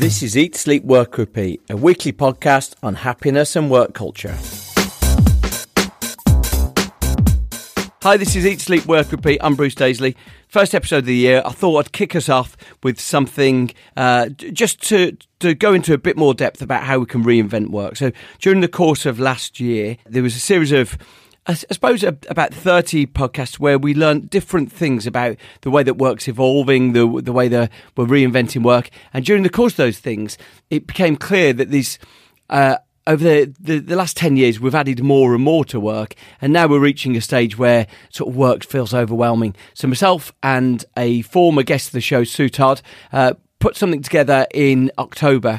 This is Eat, Sleep, Work, Repeat, a weekly podcast on happiness and work culture. Hi, this is Eat, Sleep, Work, Repeat. I'm Bruce Daisley. First episode of the year. I thought I'd kick us off with something uh, just to to go into a bit more depth about how we can reinvent work. So during the course of last year, there was a series of I suppose about 30 podcasts where we learned different things about the way that work's evolving, the the way that we're reinventing work. And during the course of those things, it became clear that these, uh, over the, the, the, last 10 years, we've added more and more to work. And now we're reaching a stage where sort of work feels overwhelming. So myself and a former guest of the show, Sue Todd, uh, put something together in October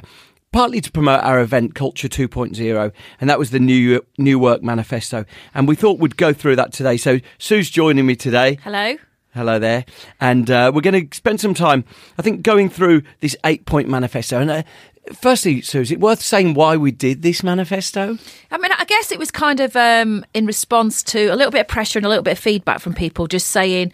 partly to promote our event Culture 2.0, and that was the new New Work Manifesto. And we thought we'd go through that today. So Sue's joining me today. Hello. Hello there. And uh, we're going to spend some time, I think, going through this eight point manifesto. And uh, firstly, Sue, is it worth saying why we did this manifesto? I mean, I guess it was kind of um, in response to a little bit of pressure and a little bit of feedback from people just saying,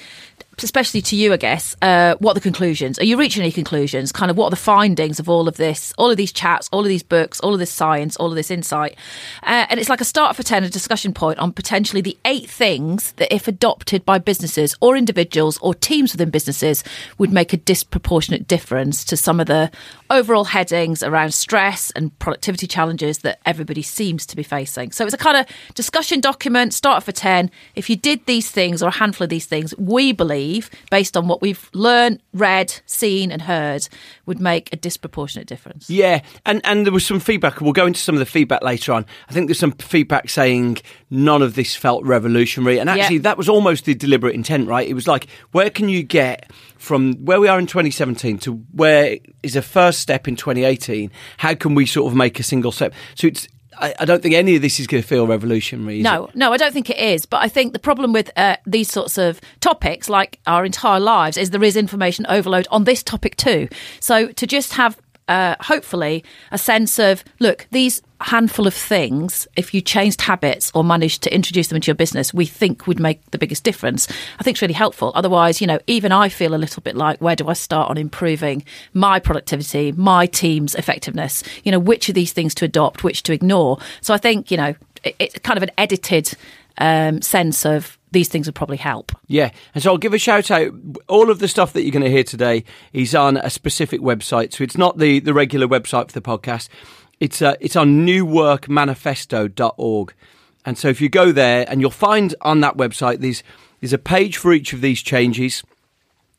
especially to you, I guess, uh, what are the conclusions? Are you reaching any conclusions? Kind of what are the findings of all of this, all of these chats, all of these books, all of this science, all of this insight? Uh, and it's like a start for 10, a discussion point on potentially the eight things that, if adopted by businesses or individuals or teams within businesses, would make a disproportionate difference to some of the overall headings around stress and productivity challenges that everybody seems to be facing. So it's a kind of discussion document, start for 10. If you did these things or a handful of these things, we believe believe, based on what we've learned, read, seen, and heard, would make a disproportionate difference. Yeah, and and there was some feedback. We'll go into some of the feedback later on. I think there's some feedback saying none of this felt revolutionary, and actually that was almost the deliberate intent, right? It was like, where can you get from where we are in 2017 to where is a first step in 2018? How can we sort of make a single step? So it's I, I, don't think any of this is going to feel revolutionary. No, it? no, I don't think it is. But I think the problem with uh, these sorts of topics, like our entire lives, is there is information overload on this topic too. So to just have uh, hopefully a sense of look these handful of things if you changed habits or managed to introduce them into your business we think would make the biggest difference. I think it's really helpful. Otherwise you know even i feel a little bit like where do i start on improving my productivity my team's effectiveness? You know which of these things to adopt which to ignore? So i think you know it's kind of an edited um, sense of these things would probably help. Yeah. And so I'll give a shout out. All of the stuff that you're going to hear today is on a specific website. So it's not the, the regular website for the podcast. It's, uh, it's on newworkmanifesto.org. And so if you go there and you'll find on that website, there's, there's a page for each of these changes.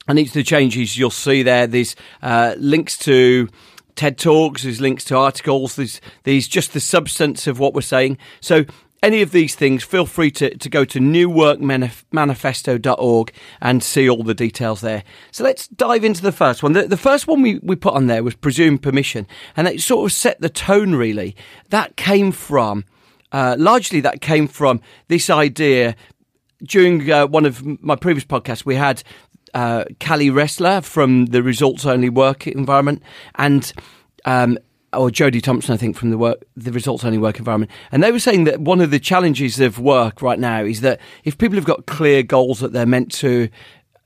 And each of the changes you'll see there, there's uh, links to TED Talks, there's links to articles, there's, there's just the substance of what we're saying. So any of these things, feel free to, to go to newworkmanifesto.org and see all the details there. So let's dive into the first one. The, the first one we, we put on there was presumed permission, and it sort of set the tone, really. That came from, uh, largely, that came from this idea. During uh, one of my previous podcasts, we had uh, Cali Ressler from the Results Only Work Environment, and um, or Jody Thompson, I think, from the work, the results only work environment, and they were saying that one of the challenges of work right now is that if people have got clear goals that they're meant to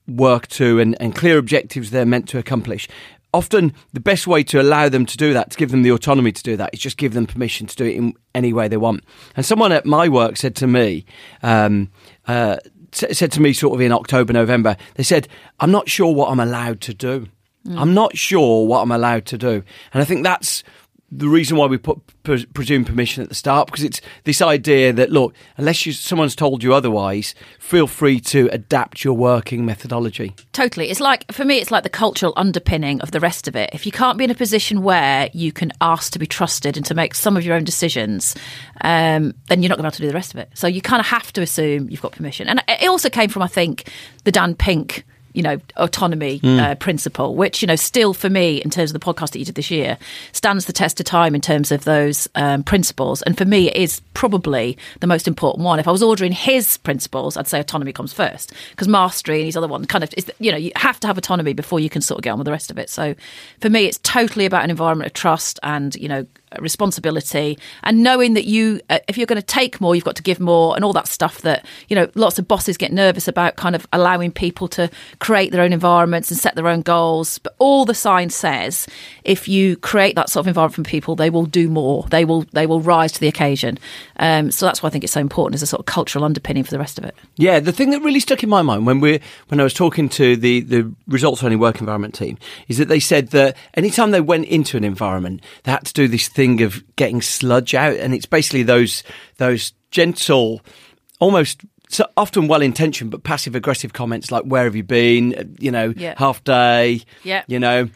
work to and, and clear objectives they're meant to accomplish, often the best way to allow them to do that, to give them the autonomy to do that, is just give them permission to do it in any way they want. And someone at my work said to me, um, uh, said to me sort of in October, November, they said, I'm not sure what I'm allowed to do. I'm not sure what I'm allowed to do. And I think that's the reason why we put pre- presume permission at the start because it's this idea that look unless you, someone's told you otherwise feel free to adapt your working methodology Totally. It's like, for me, it's like the cultural underpinning of the rest of it. If you can't be in a position where you can ask to be trusted and to make some of your own decisions, um, then you're not going to be able to do the rest of it. So you kind of have to assume you've got permission. And it also came from, I think, the Dan Pink you know, autonomy uh, principle, which, you know, still for me, in terms of the podcast that you did this year, stands the test of time in terms of those um, principles. And for me, it is probably the most important one. If I was ordering his principles, I'd say autonomy comes first because mastery and his other one kind of is, you know, you have to have autonomy before you can sort of get on with the rest of it. So for me, it's totally about an environment of trust and, you know, responsibility and knowing that you uh, if you're going to take more you've got to give more and all that stuff that you know lots of bosses get nervous about kind of allowing people to create their own environments and set their own goals. But all the science says if you create that sort of environment for people they will do more. They will they will rise to the occasion. Um, so that's why I think it's so important as a sort of cultural underpinning for the rest of it. Yeah, the thing that really stuck in my mind when we when I was talking to the the results only work environment team is that they said that anytime they went into an environment, they had to do this thing of getting sludge out, and it's basically those those gentle, almost. So often well intentioned but passive aggressive comments like "Where have you been?" Uh, You know, Yeah. half day. Yeah. You know,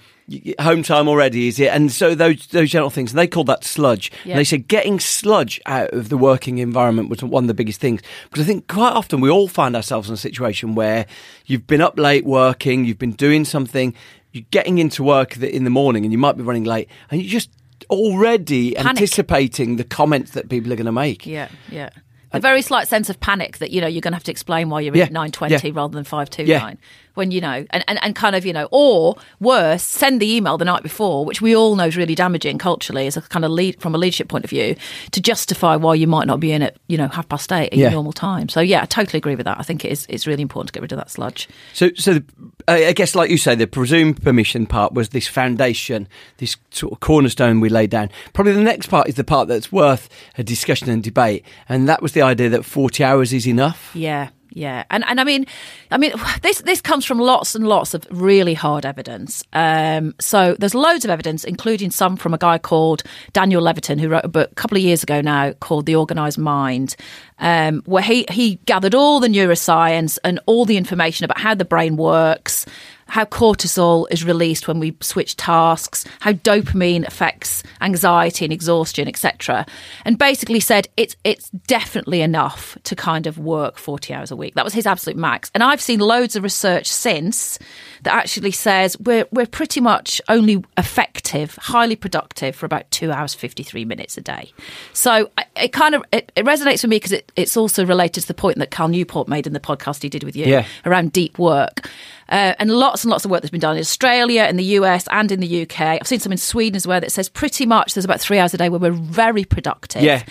home time already is it? And so those those gentle things, and they call that sludge. Yeah. And they said getting sludge out of the working environment was one of the biggest things. Because I think quite often we all find ourselves in a situation where you've been up late working, you've been doing something, you're getting into work in the morning, and you might be running late, and you're just already Panic. anticipating the comments that people are going to make. yeah yeah a very slight sense of panic that you know you're going to have to explain why you're Yeah, in at 920 yeah. rather than 529 Yeah. When you know and, and, and kind of you know or worse send the email the night before which we all know is really damaging culturally as a kind of lead from a leadership point of view to justify why you might not be in at you know half past eight at Yeah. your normal time so yeah i totally agree with that i think it is it's really important to get rid of that sludge So, so the, I I guess, like you say, the presumed permission part was this foundation, this sort of cornerstone we laid down. Probably the next part is the part that's worth a discussion and debate, and that was the idea that forty hours is enough. Yeah, yeah, and and I mean, I mean, this this comes from lots and lots of really hard evidence. Um, so there's loads of evidence, including some from a guy called Daniel Levitin, who wrote a book a couple of years ago now called The Organized Mind, um, where he he gathered all the neuroscience and all the information about how the brain works. How cortisol is released when we switch tasks, how dopamine affects anxiety and exhaustion, etc. And basically said it's it's definitely enough to kind of work 40 hours a week. That was his absolute max. And I've seen loads of research since that actually says we're we're pretty much only effective, highly productive for about 2 hours 53 minutes a day. So I- it kind of it, it resonates with me because it, it's also related to the point that Cal Newport made in the podcast he did with you Yeah. around deep work. Uh, and lots and lots of work that's been done in Australia, in the US, and in the UK. I've seen some in Sweden as well that says pretty much there's about three hours a day where we're very productive. Yeah.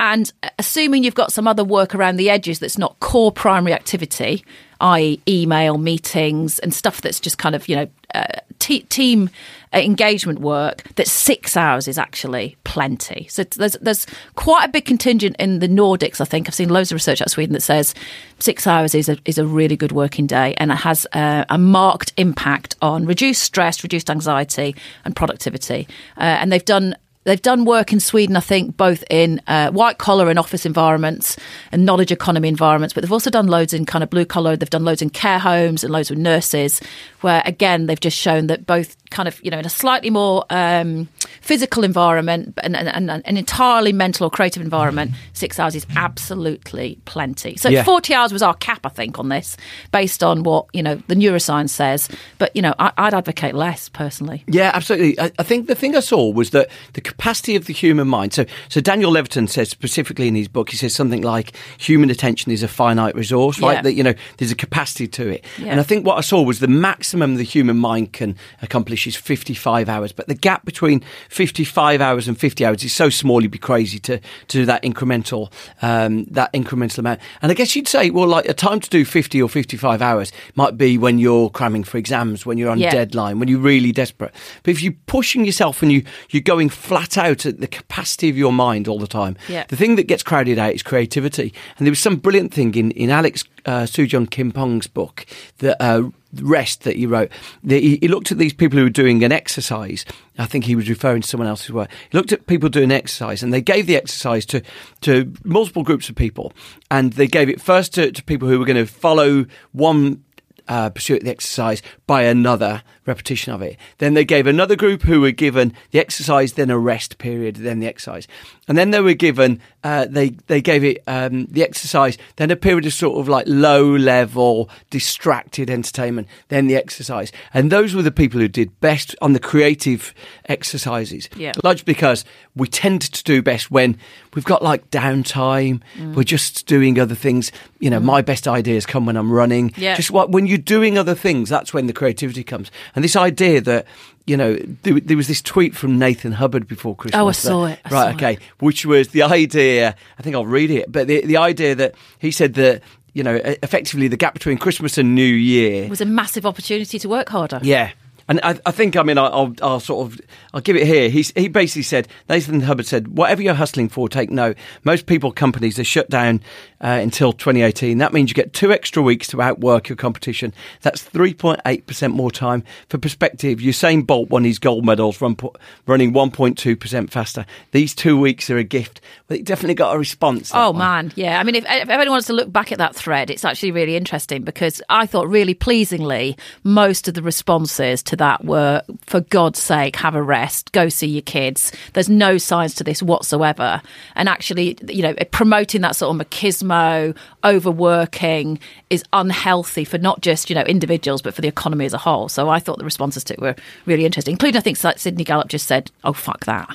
And assuming you've got some other work around the edges that's not core primary activity, i.e., email, meetings, and stuff that's just kind of, you know, uh, te- team engagement work, that six hours is actually plenty. So there's, there's quite a big contingent in the Nordics, I think. I've seen loads of research out of Sweden that says six hours is a, is a really good working day and it has uh, a marked impact on reduced stress, reduced anxiety, and productivity. Uh, and they've done They've done work in Sweden, I think, both in uh, white collar and office environments and knowledge economy environments, but they've also done loads in kind of blue collar. They've done loads in care homes and loads with nurses, where again, they've just shown that both kind of, you know, in a slightly more um, physical environment and, and, and an entirely mental or creative environment, six hours is absolutely plenty. So Yeah. 40 hours was our cap, I think, on this, based on what, you know, the neuroscience says. But, you know, I, I'd advocate less personally. Yeah, absolutely. I, I think the thing I saw was that the capacity of the human mind. So, so Daniel Levitin says specifically in his book, he says something like human attention is a finite resource, right? Yeah. That you know, there's a capacity to it. Yeah. And I think what I saw was the maximum the human mind can accomplish English is 55 hours, but the gap between 55 hours and 50 hours is so small you'd be crazy to, to do that incremental um, that incremental amount. And I guess you'd say, well, like a time to do 50 or 55 hours might be when you're cramming for exams, when you're on Yeah. deadline, when you're really desperate. But if you're pushing yourself and you, you're going flat out at the capacity of your mind all the time, Yeah. the thing that gets crowded out is creativity. And there was some brilliant thing in, in Alex uh, Soojung-Kim Pang's book, that uh, Rest, that he wrote. He, he looked at these people who were doing an exercise. I think he was referring to someone else's work. He looked at people doing exercise and they gave the exercise to, to multiple groups of people. And they gave it first to, to people who were going to follow one uh, pursuit of the exercise by another repetition of it. Then they gave another group who were given the exercise, then a rest period, then the exercise, and then they were given uh, they they gave it um, the exercise, then a period of sort of like low level distracted entertainment, then the exercise, and those were the people who did best on the creative exercises. Yeah. largely because we tend to do best when we've got like downtime, Mm. we're just doing other things. You know, my best ideas come when I'm running. Yeah. Just what when you're doing other things, that's when the creativity comes. And this idea that you know, there, there was this tweet from Nathan Hubbard before Christmas. Oh, I saw it. I right, saw it. okay. Which was the idea. I think I'll read it, but the the idea that he said that you know, effectively the gap between Christmas and New Year was a massive opportunity to work harder. yeah. And I, I think, I mean, I- I'll, I'll sort of, I'll give it here. He's, he basically said, Nathan Hubbard said, whatever you're hustling for, take note. Most people, companies, are shut down uh, until 2018. That means you get two extra weeks to outwork your competition. That's 3.8% more time. For perspective, Usain Bolt won his gold medals run, po- running 1.2% faster. These two weeks are a gift. But it definitely got a response. Oh one. man, yeah. I mean, if, if anyone wants to look back at that thread, it's actually really interesting because I thought really pleasingly most of the responses to that were, for God's sake, have a rest, go see your kids. There's no science to this whatsoever, and actually, you know, promoting that sort of machismo, overworking is unhealthy for not just you know individuals but for the economy as a whole. So I thought the responses to it were really interesting, including I think Sydney Gallup just said, "Oh fuck that."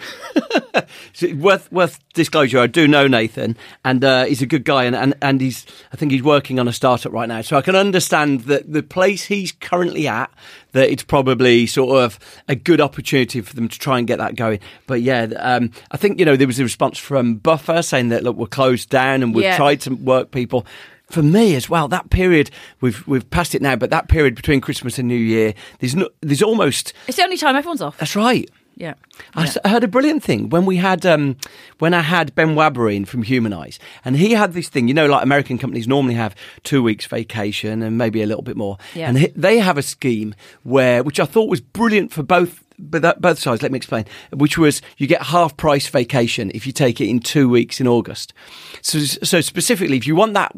Worth worth disclosure. I do know Nathan, and uh, he's a good guy, and, and and he's I think he's working on a startup right now. So I can understand that the place he's currently at, that it's probably sort of a good opportunity for them to try and get that going. But yeah, um, I think you know there was a response from Buffer saying that look we're closed down and we've Yeah. tried to work people. For me as well, that period we've we've passed it now, but that period between Christmas and New Year, there's no, there's almost It's the only time everyone's off. that's right. Yeah. I s- I heard a brilliant thing when we had um, when I had Ben Wabberin from Humanyze, and he had this thing. You know, like American companies normally have two weeks vacation and maybe a little bit more, Yeah. and he, they have a scheme where, which I thought was brilliant for both. But that, both sides, let me explain. Which was you get half price vacation if you take it in two weeks in August. So, so specifically, if you want that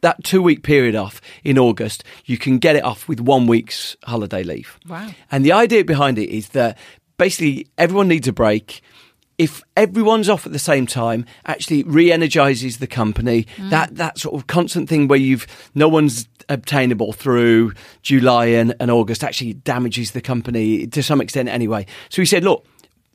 that two week period off in August, you can get it off with one week's holiday leave. Wow. And the idea behind it is that basically everyone needs a break. If everyone's off at the same time, actually re-energizes the company. Mm. That that sort of constant thing where you've no one's obtainable through July and, and August actually damages the company to some extent anyway. So he said, look,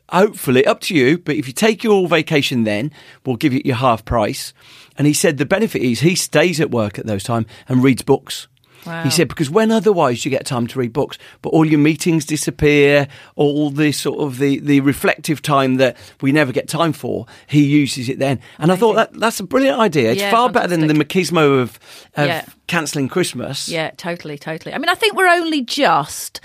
hopefully up to you, but if you take your vacation then, we'll give you your half price. And he said the benefit is he stays at work at those time and reads books. Wow. He said because when otherwise you get time to read books, but all your meetings disappear, all the sort of the, the reflective time that we never get time for, he uses it then. And I thought that that's a brilliant idea. It's Yeah, far better than the machismo of, of Yeah. cancelling Christmas. Yeah, totally, totally. I mean, I think we're only just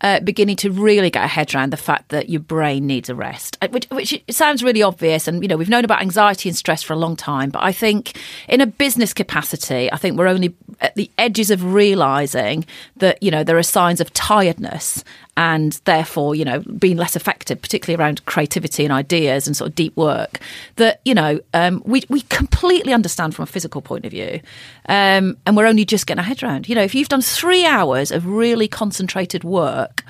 uh, beginning to really get a head around the fact that your brain needs a rest, uh, which, which sounds really obvious. And, you know, we've known about anxiety and stress for a long time. But I think in a business capacity, I think we're only at the edges of realizing that, you know, there are signs of tiredness and therefore, you know, being less effective, particularly around creativity and ideas and sort of deep work, that, you know, um, we, we completely understand from a physical point of view. Um, and we're only just getting our head around. You know, if you've done three hours of really concentrated work,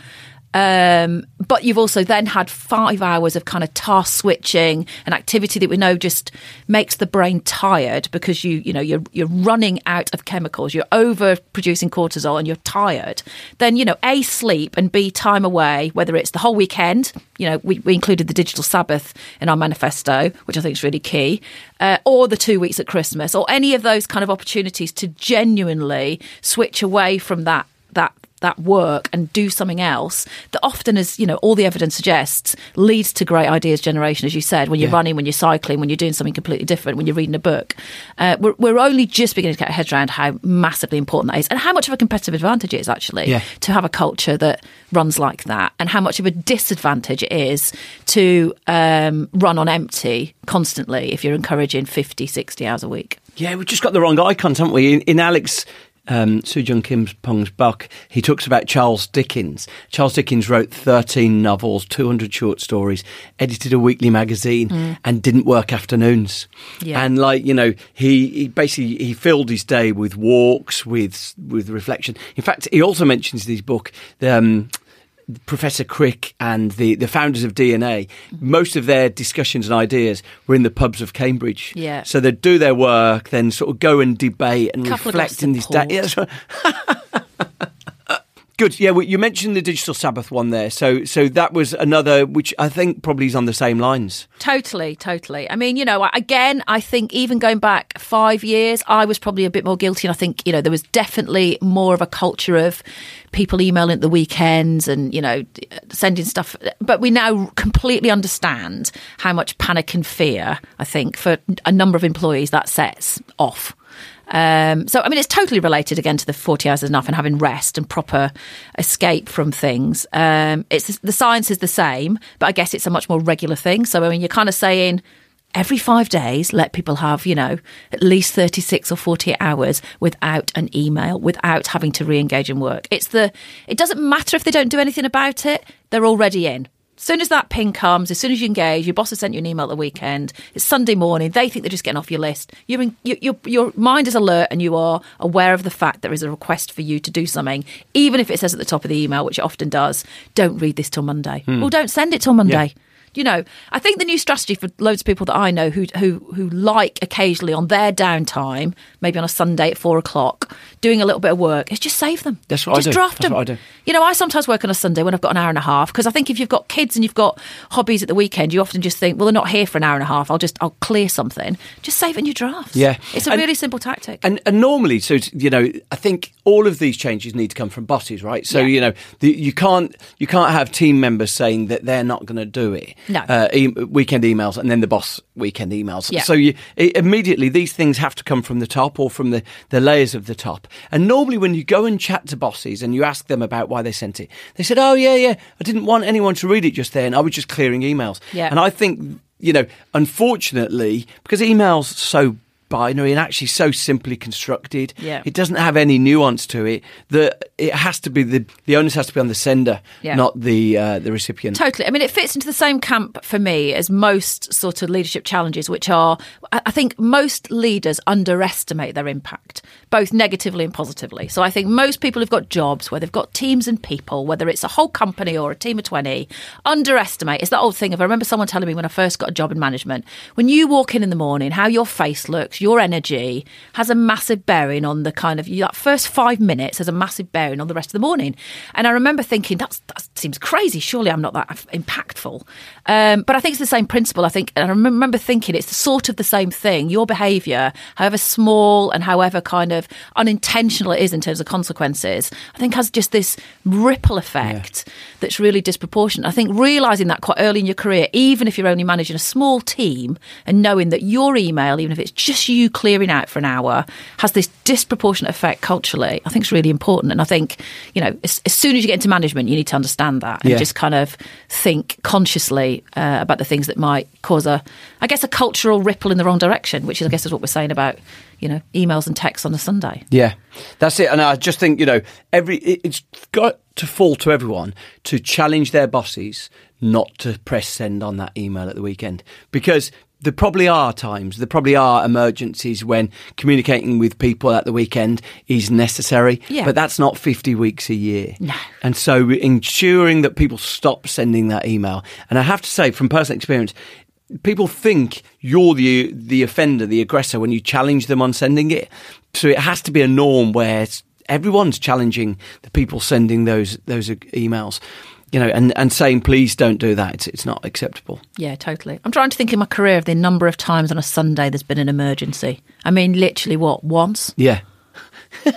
um, but you've also then had five hours of kind of task switching, an activity that we know just makes the brain tired because you, you know, you're you're running out of chemicals, you're over producing cortisol, and you're tired. Then you know, a sleep and b time away, whether it's the whole weekend. You know, we, we included the digital Sabbath in our manifesto, which I think is really key, uh, or the two weeks at Christmas, or any of those kind of opportunities to genuinely switch away from that that that work and do something else that often as you know all the evidence suggests leads to great ideas generation as you said when you're Yeah. running when you're cycling when you're doing something completely different when you're reading a book uh, we're, we're only just beginning to get our heads around how massively important that is and how much of a competitive advantage it is actually Yeah. to have a culture that runs like that and how much of a disadvantage it is to um, run on empty constantly if you're encouraging 50 60 hours a week Yeah, we've just got the wrong icons, haven't we? In, in Alex um, Sujung Kim Pong's book, he talks about Charles Dickens. Charles Dickens wrote 13 novels, 200 short stories, edited a weekly magazine, and didn't work afternoons. Yeah. And like you know, he, he basically he filled his day with walks, with with reflection. In fact, he also mentions in his book. The, um, Professor Crick and the, the founders of DNA, most of their discussions and ideas were in the pubs of Cambridge. Yeah. So they'd do their work, then sort of go and debate and Couple reflect in these. this of day. Yeah, that's right. Good. Yeah, well, you mentioned the digital Sabbath one there. So, so that was another, which I think probably is on the same lines. Totally, totally. I mean, you know, again, I think even going back five years, I was probably a bit more guilty. And I think, you know, there was definitely more of a culture of people emailing at the weekends and, you know, sending stuff. But we now completely understand how much panic and fear, I think, for a number of employees that sets off. Um, so, I mean, it's totally related again to the 40 hours is enough and having rest and proper escape from things. Um, it's the science is the same, but I guess it's a much more regular thing. So, I mean, you're kind of saying every five days, let people have, you know, at least 36 or 48 hours without an email, without having to re engage in work. It's the, it doesn't matter if they don't do anything about it, they're already in. As soon as that ping comes, as soon as you engage, your boss has sent you an email at the weekend. It's Sunday morning. They think they're just getting off your list. You're in, you, your your mind is alert, and you are aware of the fact there is a request for you to do something, even if it says at the top of the email, which it often does. Don't read this till Monday. Hmm. Well, don't send it till Monday. You know, I think the new strategy for loads of people that I know who who who like occasionally on their downtime, maybe on a Sunday at four o'clock, doing a little bit of work, is just save them. That's what I just do. draft That's them. I do. You know, I sometimes work on a Sunday when I've got an hour and a half because I think if you've got kids and you've got hobbies at the weekend, you often just think, well, they're not here for an hour and a half. I'll just I'll clear something. Just save it in your drafts. Yeah. it's a And- really simple tactic. And, and normally, so you know, I think all of these changes need to come from bosses, right? So Yeah. you know, the, you can't you can't have team members saying that they're not going to do it. No. Uh, e- weekend emails, and then the boss weekend emails. Yeah. So you i immediately these things have to come from the top or from the the layers of the top. And normally, when you go and chat to bosses and you ask them about why they sent it, they said, "Oh yeah, yeah, I didn't want anyone to read it just then. I was just clearing emails." Yeah. And I think you know, unfortunately, because emails so binary and actually so simply constructed. Yeah. It doesn't have any nuance to it. That it has to be the the onus has to be on the sender, Yeah. not the uh, the recipient. Totally. I mean, it fits into the same camp for me as most sort of leadership challenges, which are, I I think most leaders underestimate their impact, both negatively and positively. So I think most people who've got jobs where they've got teams and people, whether it's a whole company or a team of 20, underestimate. It's that old thing of, I remember someone telling me when I first got a job in management, when you walk in in the morning, how your face looks, your energy has a massive bearing on the kind of, that first five minutes has a massive bearing on the rest of the morning. And I remember thinking, That's, that seems crazy. Surely I'm not that impactful. Um, but I think it's the same principle. I think, and I remember thinking it's the sort of the same thing. Your behaviour, however small and however kind of unintentional it is in terms of consequences, I think has just this ripple effect that's really disproportionate. I think realising that quite early in your career, even if you're only managing a small team and knowing that your email, even if it's just you clearing out for an hour, has this disproportionate effect culturally, I think it's really important. And I think, you know, as, as soon as you get into management, you need to understand that and Yeah. just kind of think consciously uh, about the things that might cause a, I guess, a cultural ripple in the wrong direction, which is, I guess, is what we're saying about, you know, emails and texts on a Sunday. Yeah, that's it. And I just think you know, every it- it's got to fall to everyone to challenge their bosses not to press send on that email at the weekend because. There probably are times, there probably are emergencies when communicating with people at the weekend is necessary, Yeah. but that's not 50 weeks a year. No. And so ensuring that people stop sending that email. And I have to say, from personal experience, people think you're the the offender, the aggressor when you challenge them on sending it. So it has to be a norm where everyone's challenging the people sending those those emails, you know, and, and saying please don't do that. It's it's not acceptable. Yeah, totally. I'm trying to think in my career of the number of times on a Sunday there's been an emergency. I mean, literally, what, once? Yeah.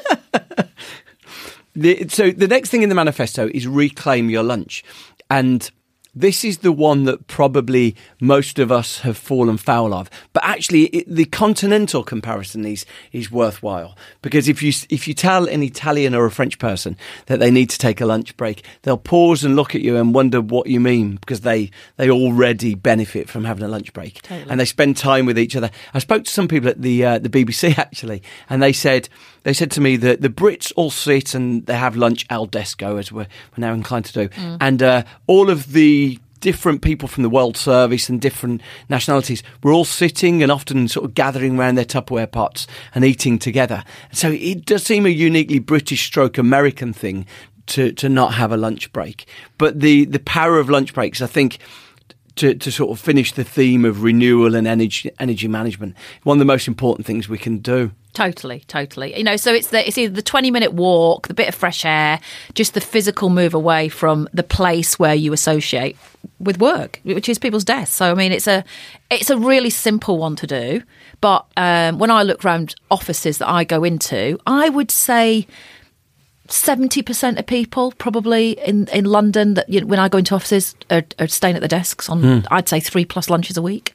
The, so the next thing in the manifesto is reclaim your lunch, and this is the one that probably most of us have fallen foul of. But actually, it, the continental comparison is is worthwhile because if you if you tell an Italian or a French person that they need to take a lunch break, they'll pause and look at you and wonder what you mean because they they already benefit from having a lunch break Totally. and they spend time with each other. I spoke to some people at the uh, the BBC actually, and they said they said to me that the Brits all sit and they have lunch al desco as we're, we're now inclined to do, and uh, all of the different people from the World Service and different nationalities were all sitting and often sort of gathering around their Tupperware pots and eating together. So it does seem a uniquely British stroke American thing to, to not have a lunch break. But the, the power of lunch breaks, I think, to, to sort of finish the theme of renewal and energy energy management, one of the most important things we can do. Totally, totally. You know, so it's the it's either the twenty minute walk, the bit of fresh air, just the physical move away from the place where you associate with work, which is people's desks. So I mean, it's a it's a really simple one to do. But um, when I look around offices that I go into, I would say seventy percent of people probably in in London that you know, when I go into offices are, are staying at the desks on hmm. I'd say three plus lunches a week.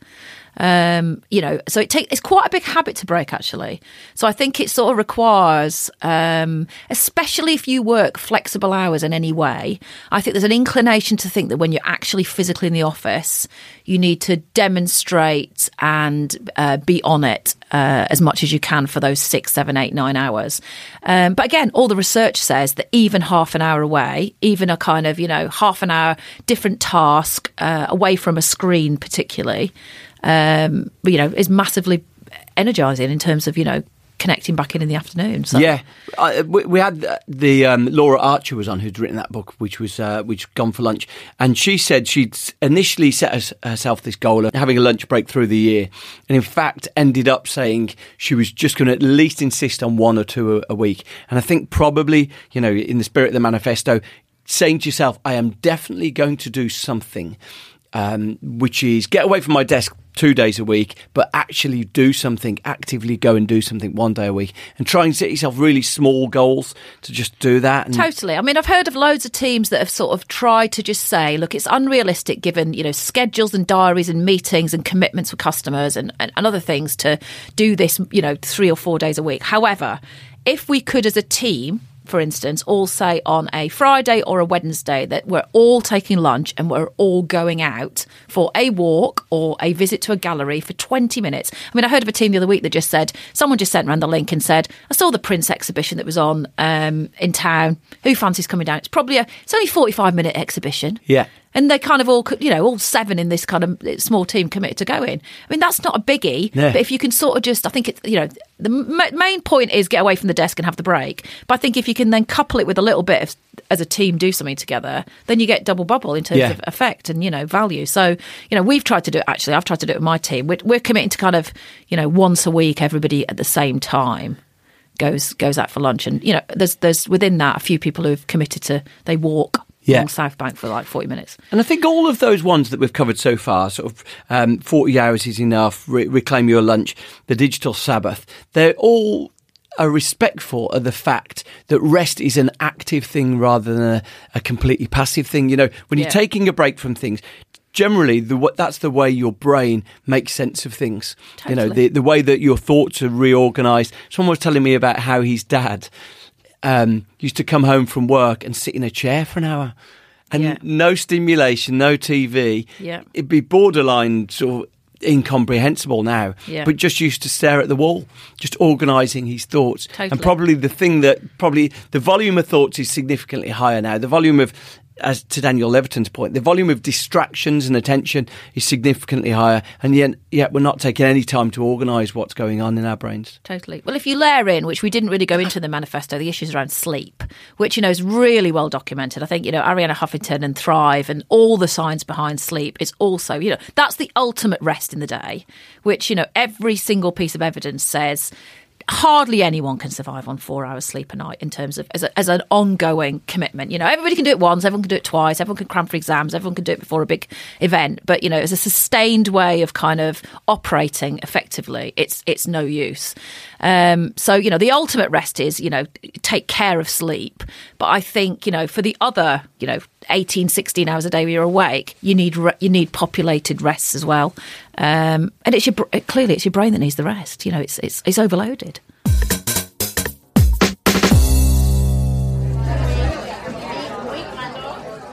Um, you know, so it take, it's quite a big habit to break actually. So I think it sort of requires, um, especially if you work flexible hours in any way. I think there's an inclination to think that when you're actually physically in the office, you need to demonstrate and uh, be on it uh, as much as you can for those six, seven, eight, nine hours. Um, but again, all the research says that even half an hour away, even a kind of you know half an hour different task uh, away from a screen, particularly, um, you know, is massively energizing in terms of you know connecting back in in the afternoon. So. Yeah, I, we, we had the um, Laura Archer was on who'd written that book, which was uh, which gone for lunch, and she said she'd initially set herself this goal of having a lunch break through the year, and in fact ended up saying she was just going to at least insist on one or two a, a week. And I think probably you know in the spirit of the manifesto, saying to yourself, I am definitely going to do something. Um, which is get away from my desk two days a week, but actually do something, actively go and do something one day a week and try and set yourself really small goals to just do that. And Totally. I mean, I've heard of loads of teams that have sort of tried to just say, look, it's unrealistic given, you know, schedules and diaries and meetings and commitments with customers and, and, and other things to do this, you know, three or four days a week. However, if we could as a team, for instance, all say on a Friday or a Wednesday that we're all taking lunch and we're all going out for a walk or a visit to a gallery for 20 minutes. I mean, I heard of a team the other week that just said, someone just sent around the link and said, I saw the Prince exhibition that was on um, in town. Who fancies coming down? It's probably a, it's only 45 minute exhibition. Yeah. And they kind of all, you know, all seven in this kind of small team committed to going. I mean, that's not a biggie. Yeah. But if you can sort of just, I think it's, you know, the m- main point is get away from the desk and have the break. But I think if you can then couple it with a little bit of, as a team, do something together, then you get double bubble in terms Yeah. of effect and, you know, value. So, you know, we've tried to do it, actually, I've tried to do it with my team. We're, we're committing to kind of, you know, once a week, everybody at the same time goes goes out for lunch and you know there's there's within that a few people who've committed to they walk Yeah. along South Bank for like 40 minutes And I think all of those ones that we've covered so far, sort of um, 40 hours is enough, re- reclaim your lunch, the digital Sabbath, they're all are respectful of the fact that rest is an active thing rather than a, a completely passive thing. You know, when you're Yeah. taking a break from things, generally the, that's the way your brain makes sense of things. You know, the, the way that your thoughts are reorganized. Someone was telling me about how his dad um, used to come home from work and sit in a chair for an hour. And Yeah. no stimulation, no TV. Yeah. It'd be borderline sort of incomprehensible now. Yeah. But just used to stare at the wall, just organising his thoughts. And probably the thing that probably the volume of thoughts is significantly higher now. The volume of as to Daniel Levitin's point, the volume of distractions and attention is significantly higher, and yet, yet we're not taking any time to organise what's going on in our brains. Totally. Well, if you layer in, which we didn't really go into in the manifesto, the issues around sleep, which you know is really well documented. I think you know Arianna Huffington and Thrive and all the science behind sleep is also you know that's the ultimate rest in the day, which you know every single piece of evidence says hardly anyone can survive on four hours sleep a night in terms of as, a, as an ongoing commitment. You know, everybody can do it once, everyone can do it twice, everyone can cram for exams, everyone can do it before a big event. But you know, as a sustained way of kind of operating effectively, it's it's no use. Um, so you know, the ultimate rest is you know take care of sleep. But I think you know for the other you know 18, 16 hours a day you're awake, you need re- you need populated rests as well. Um, and it's your clearly it's your brain that needs the rest. You know, it's it's it's overloaded.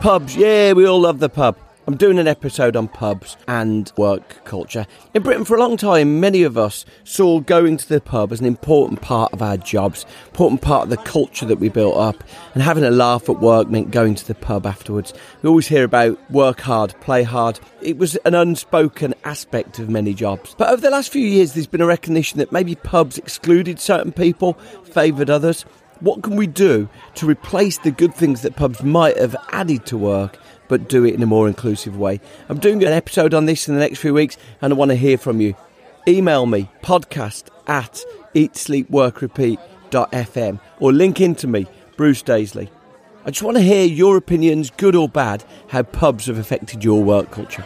Pubs, yeah, we all love the pub. I'm doing an episode on pubs and work culture. In Britain, for a long time, many of us saw going to the pub as an important part of our jobs, important part of the culture that we built up, and having a laugh at work meant going to the pub afterwards. We always hear about work hard, play hard. It was an unspoken aspect of many jobs. But over the last few years, there's been a recognition that maybe pubs excluded certain people, favoured others. What can we do to replace the good things that pubs might have added to work but do it in a more inclusive way. I'm doing an episode on this in the next few weeks and I want to hear from you. Email me, podcast at eatsleepworkrepeat.fm or link into me, Bruce Daisley. I just want to hear your opinions, good or bad, how pubs have affected your work culture.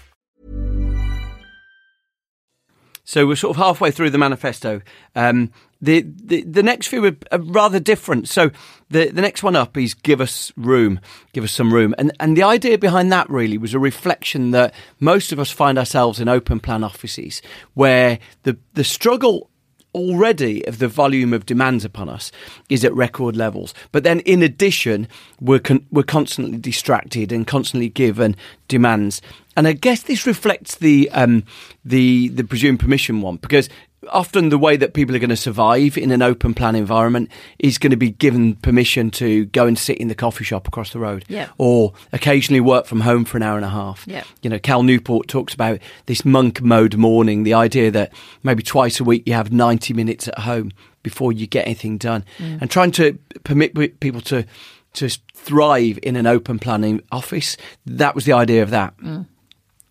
So we're sort of halfway through the manifesto. Um, the, the the next few are, are, rather different. So the the next one up is give us room, give us some room, and and the idea behind that really was a reflection that most of us find ourselves in open plan offices where the the struggle already of the volume of demands upon us is at record levels. But then, in addition, we're con- we're constantly distracted and constantly given demands. And I guess this reflects the um, the the presumed permission one because often the way that people are going to survive in an open plan environment is going to be given permission to go and sit in the coffee shop across the road yeah. or occasionally work from home for an hour and a half. Yeah. You know, Cal Newport talks about this monk mode morning, the idea that maybe twice a week you have 90 minutes at home before you get anything done mm. and trying to permit people to to thrive in an open planning office. That was the idea of that. Mm.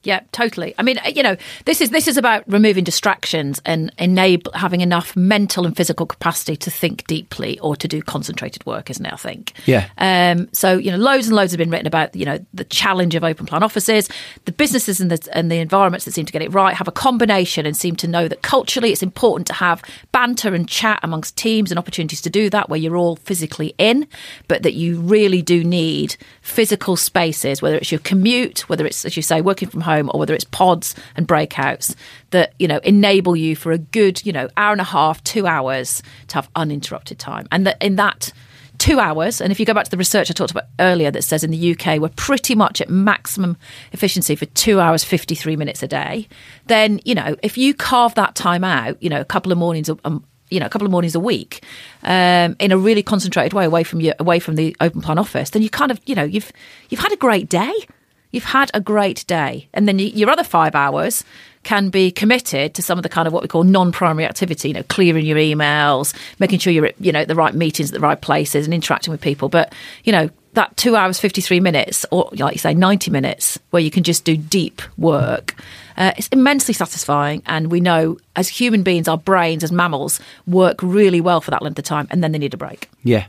Yeah, totally. I mean, you know, this is this is about removing distractions and enable having enough mental and physical capacity to think deeply or to do concentrated work, isn't it? I think. Yeah. Um. So you know, loads and loads have been written about you know the challenge of open plan offices. The businesses and the and the environments that seem to get it right have a combination and seem to know that culturally it's important to have banter and chat amongst teams and opportunities to do that where you're all physically in, but that you really do need physical spaces, whether it's your commute, whether it's as you say working from home home or whether it's pods and breakouts that you know enable you for a good you know hour and a half two hours to have uninterrupted time and that in that two hours. And if you go back to the research I talked about earlier that says in the UK we're pretty much at maximum efficiency for two hours, 53 minutes a day, then, you know, if you carve that time out, you know, a couple of mornings a, you know, a couple of mornings a week, um, in a really concentrated way away from you, away from the open plan office, then you kind of, you know, you've you've had a great day. You've had a great day, and then your other five hours can be committed to some of the kind of what we call non-primary activity. You know, clearing your emails, making sure you're at, you know at the right meetings at the right places, and interacting with people. But you know, that two hours, 53 minutes, or like you say, 90 minutes, where you can just do deep work, uh, it's immensely satisfying. And we know as human beings, our brains, as mammals, work really well for that length of time, and then they need a break. Yeah.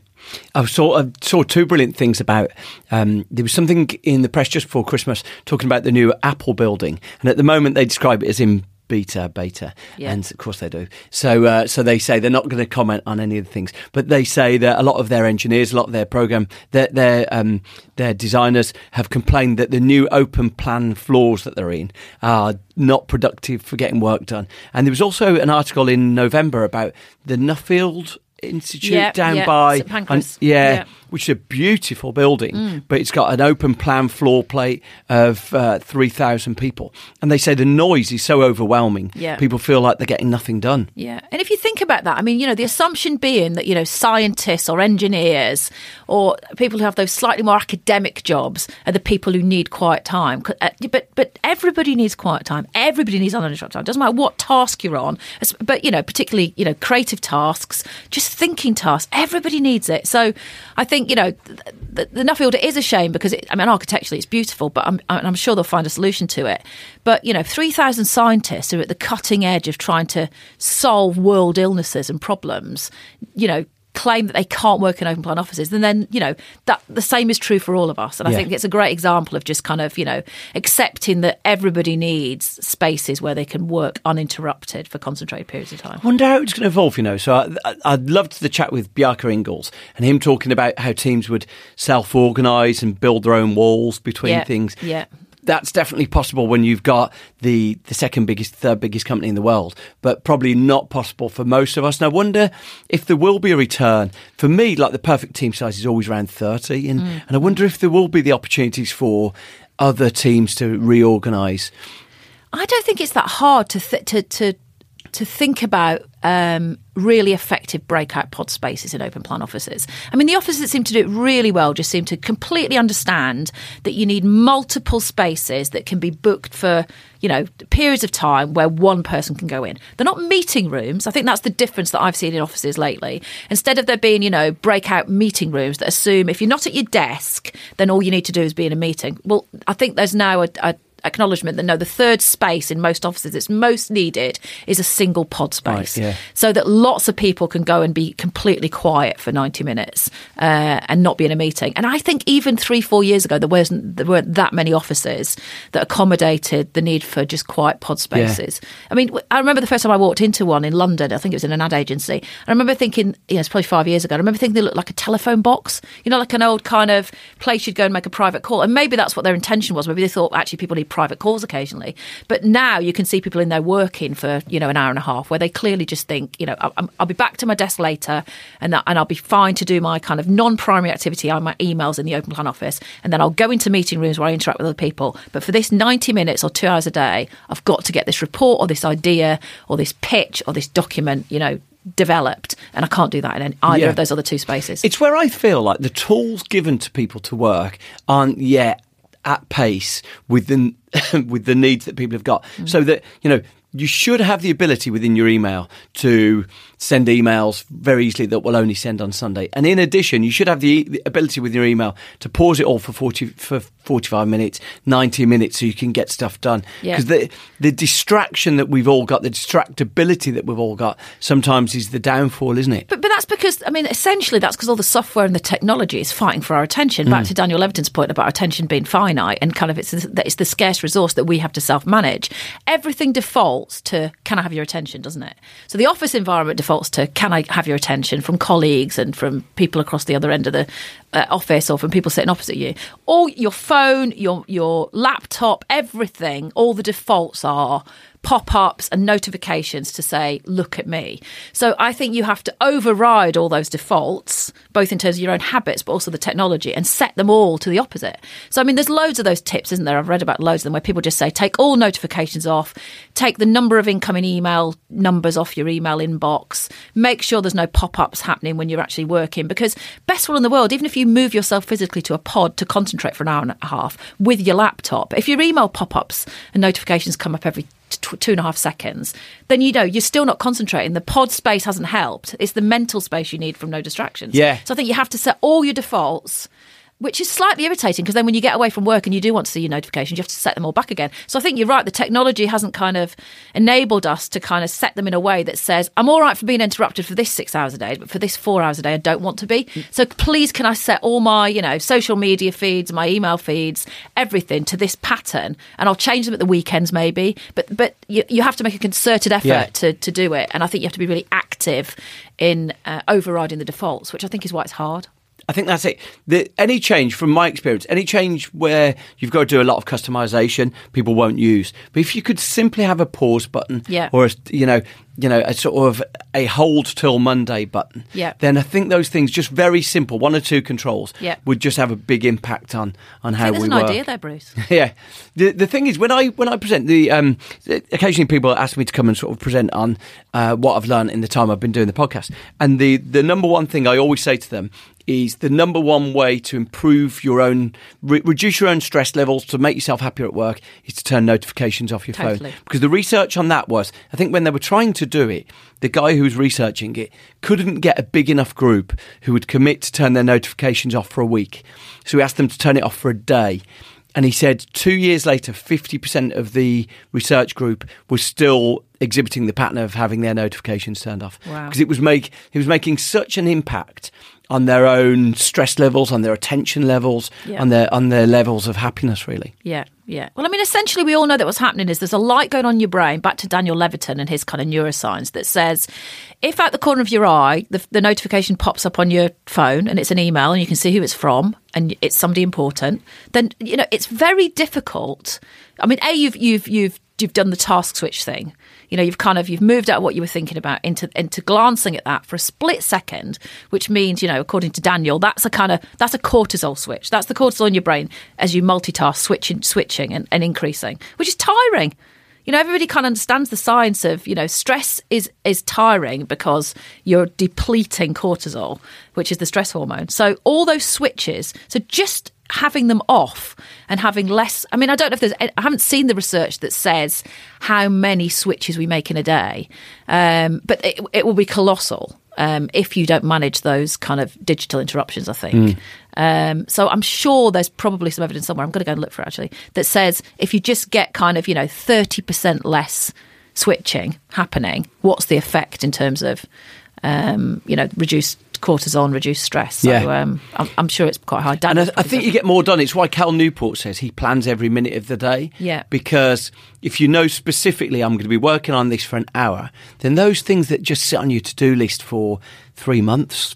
I saw I saw two brilliant things about. Um, there was something in the press just before Christmas talking about the new Apple building, and at the moment they describe it as in beta, beta, Yeah. and of course they do. So, uh, so they say they're not going to comment on any of the things, but they say that a lot of their engineers, a lot of their program, their their um, their designers have complained that the new open plan floors that they're in are not productive for getting work done. And there was also an article in November about the Nuffield Institute Yeah, down yeah, by Pancras. Yeah. Which is a beautiful building, Mm. but it's got an open plan floor plate of uh, 3,000 people. And they say the noise is so overwhelming, Yeah. people feel like they're getting nothing done. Yeah. And if you think about that, I mean, you know, the assumption being that, you know, scientists or engineers or people who have those slightly more academic jobs are the people who need quiet time. Uh, But but everybody needs quiet time. Everybody needs uninterrupted time. It Doesn't matter what task you're on. But, you know, particularly, you know, creative tasks, just thinking tasks. Everybody needs it. So I think, you know, th- the, the Nuffield is a shame because, it, I mean, architecturally it's beautiful, but I'm, I'm sure they'll find a solution to it. But, you know, 3,000 scientists are at the cutting edge of trying to solve world illnesses and problems, you know, claim that they can't work in open plan offices, and then, you know, that the same is true for all of us. And I Yeah. think it's a great example of just kind of, you know, accepting that everybody needs spaces where they can work uninterrupted for concentrated periods of time. I wonder how it's going to evolve, you know. So I, I, I loved the chat with Bjarke Ingels and him talking about how teams would self organise and build their own walls between Yeah, things. yeah. That's definitely possible when you've got the, the second biggest, third biggest company in the world, but probably not possible for most of us. And I wonder if there will be a return. For me, like the perfect team size is always around 30. And, Mm. and I wonder if there will be the opportunities for other teams to reorganise. I don't think it's that hard to th- to to to think about um, really effective breakout pod spaces in open plan offices. I mean, the offices that seem to do it really well just seem to completely understand that you need multiple spaces that can be booked for you know periods of time where one person can go in. They're not meeting rooms. I think that's the difference that I've seen in offices lately. Instead of there being you know breakout meeting rooms that assume if you're not at your desk, then all you need to do is be in a meeting. Well, I think there's now a, a acknowledgement that no, the third space in most offices that's most needed is a single pod space, Right, yeah. so that lots of people can go and be completely quiet for ninety minutes uh, and not be in a meeting. And I think even three, four years ago, there wasn't there weren't that many offices that accommodated the need for just quiet pod spaces. I mean, I remember the first time I walked into one in London. I think it was in an ad agency. I remember thinking, you know, it's probably five years ago. I remember thinking they looked like a telephone box, you know, like an old kind of place you'd go and make a private call. And maybe that's what their intention was. Maybe they thought actually people need private calls occasionally. But now you can see people in there working for you know an hour and a half, where they clearly just think, you know, I- I'm, I'll be back to my desk later, and that, and I'll be fine to do my kind of non-primary activity, on my emails in the open plan office, and then I'll go into meeting rooms where I interact with other people. But for this 90 minutes or two hours a day, I've got to get this report or this idea or this pitch or this document, you know. Developed, and I can't do that in any, either Yeah. of those other two spaces. It's where I feel like the tools given to people to work aren't yet at pace with the with the needs that people have got. So that you know you should have the ability within your email to send emails very easily that will only send on Sunday. And in addition, you should have the, the ability with your email to pause it all for forty for forty five minutes, ninety minutes, so you can get stuff done. Yeah. Because the the distraction that we've all got, the distractibility that we've all got, sometimes is the downfall, isn't it? But, but that's because, I mean, essentially that's because all the software and the technology is fighting for our attention. Back hmm. to Daniel Levitin's point about attention being finite and kind of it's, that it's the scarce resource that we have to self manage. Everything defaults to, can I have your attention, doesn't it? So the office environment defaults to, can I have your attention from colleagues and from people across the other end of the uh, office or from people sitting opposite you. All your phone, your, your laptop, everything, all the defaults are pop ups and notifications to say, look at me. So I think you have to override all those defaults, both in terms of your own habits, but also the technology, and set them all to the opposite. So, I mean, there's loads of those tips, isn't there? I've read about loads of them where people just say, take all notifications off, take the number of incoming email numbers off your email inbox, make sure there's no pop ups happening when you're actually working. Because, best one in the world, even if you move yourself physically to a pod to concentrate for an hour and a half with your laptop, if your email pop ups and notifications come up every two and a half seconds, then you know you're still not concentrating. The pod space hasn't helped. It's the mental space you need from no distractions. Yeah. So I think you have to set all your defaults which is slightly irritating because then when you get away from work and you do want to see your notifications, you have to set them all back again. So I think you're right. The technology hasn't kind of enabled us to kind of set them in a way that says, I'm all right for being interrupted for this six hours a day, but for this four hours a day, I don't want to be. So please, can I set all my, you know, social media feeds, my email feeds, everything to this pattern? And I'll change them at the weekends maybe. But but you, you have to make a concerted effort Yeah. to, to do it. And I think you have to be really active in uh, overriding the defaults, which I think is why it's hard. I think that's it. The, any change, from my experience, any change where you've got to do a lot of customization, people won't use. But if you could simply have a pause button, Yeah. or a, you know, you know, a sort of a hold till Monday button, Yeah. then I think those things, just very simple, one or two controls, Yeah. would just have a big impact on on how there's we an work. idea there, Bruce. yeah. The the thing is, when I when I present the um, occasionally people ask me to come and sort of present on uh, what I've learned in the time I've been doing the podcast, and the the number one thing I always say to them is the number one way to improve your own re- reduce your own stress levels to make yourself happier at work is to turn notifications off your Totally. phone because the research on that was I think when they were trying to do it the guy who was researching it couldn't get a big enough group who would commit to turn their notifications off for a week so he asked them to turn it off for a day and he said two years later, 50% of the research group was still exhibiting the pattern of having their notifications turned off. Wow. Because it was make it was making such an impact on their own stress levels, on their attention levels, Yeah. on their on their levels of happiness really. Yeah, yeah. Well, I mean, essentially, we all know that what's happening is there's a light going on in your brain, back to Daniel Levitin and his kind of neuroscience, that says if at the corner of your eye, the, the notification pops up on your phone and it's an email and you can see who it's from and it's somebody important, then, you know, it's very difficult. I mean, A, you've, you've, you've, you've done the task switch thing. You know, you've kind of you've moved out of what you were thinking about into into glancing at that for a split second, which means you know, according to Daniel, that's a kind of that's a cortisol switch. That's the cortisol in your brain as you multitask, switching, switching, and, and increasing, which is tiring. You know, everybody kind of understands the science of you know, stress is is tiring because you're depleting cortisol, which is the stress hormone. So all those switches, so just having them off and having less i mean i don't know if there's i haven't seen the research that says how many switches we make in a day. Um, but it, it will be colossal um, if you don't manage those kind of digital interruptions i think. Um, so i'm sure there's probably some evidence somewhere. I'm going to go and look for it actually that says if you just get kind of you know 30% less switching happening what's the effect in terms of um, you know reduced cortisol reduced stress so Yeah. um, I'm, I'm sure it's quite high And I, I think you get more done. It's why Cal Newport says he plans every minute of the day. Yeah. Because if you know specifically I'm going to be working on this for an hour, then those things that just sit on your to do list for three months,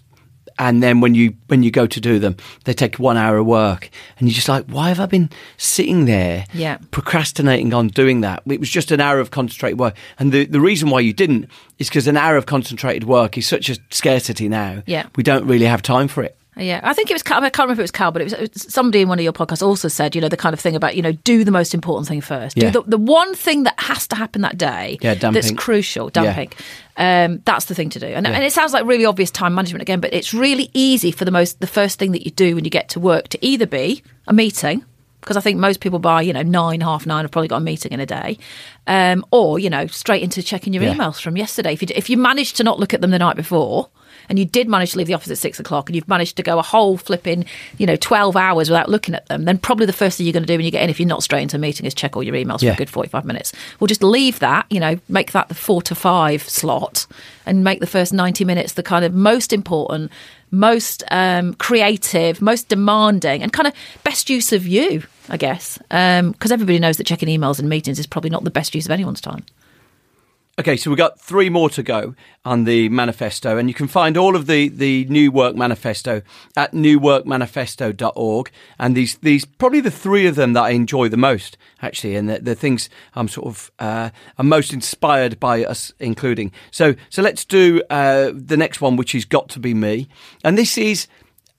and then when you when you go to do them, they take one hour of work, and you're just like, why have I been sitting there, Yeah. procrastinating on doing that? It was just an hour of concentrated work, and the the reason why you didn't is because an hour of concentrated work is such a scarcity now. Yeah. we don't really have time for it. Yeah, I think it was. Cal- I can't remember if it was Cal, but it was, it was somebody in one of your podcasts also said, you know, the kind of thing about you know, do the most important thing first. Yeah. Do the, the one thing that has to happen that day. Yeah, damn that's crucial. Yeah. Dumping. Um, that's the thing to do, and, and it sounds like really obvious time management again, but it's really easy for the most the first thing that you do when you get to work to either be a meeting. Because I think most people by you know nine, half nine have probably got a meeting in a day, um, or you know straight into checking your Yeah. emails from yesterday. If you if you managed to not look at them the night before, and you did manage to leave the office at six o'clock, and you've managed to go a whole flipping you know twelve hours without looking at them, then probably the first thing you're going to do when you get in, if you're not straight into a meeting, is check all your emails for a good forty five minutes. We'll just leave that, you know, make that the four to five slot, and make the first ninety minutes the kind of most important. Most um, creative, most demanding, and kind of best use of you, I guess, because everybody knows that checking emails and meetings is probably not the best use of anyone's time. Okay, so we've got three more to go on the manifesto, and you can find all of the, the New Work Manifesto at newworkmanifesto.org. And these, these probably the three of them that I enjoy the most, actually, and the, the things I'm sort of uh, I'm most inspired by us including. So, so let's do uh, the next one, which is Got to Be Me. And this is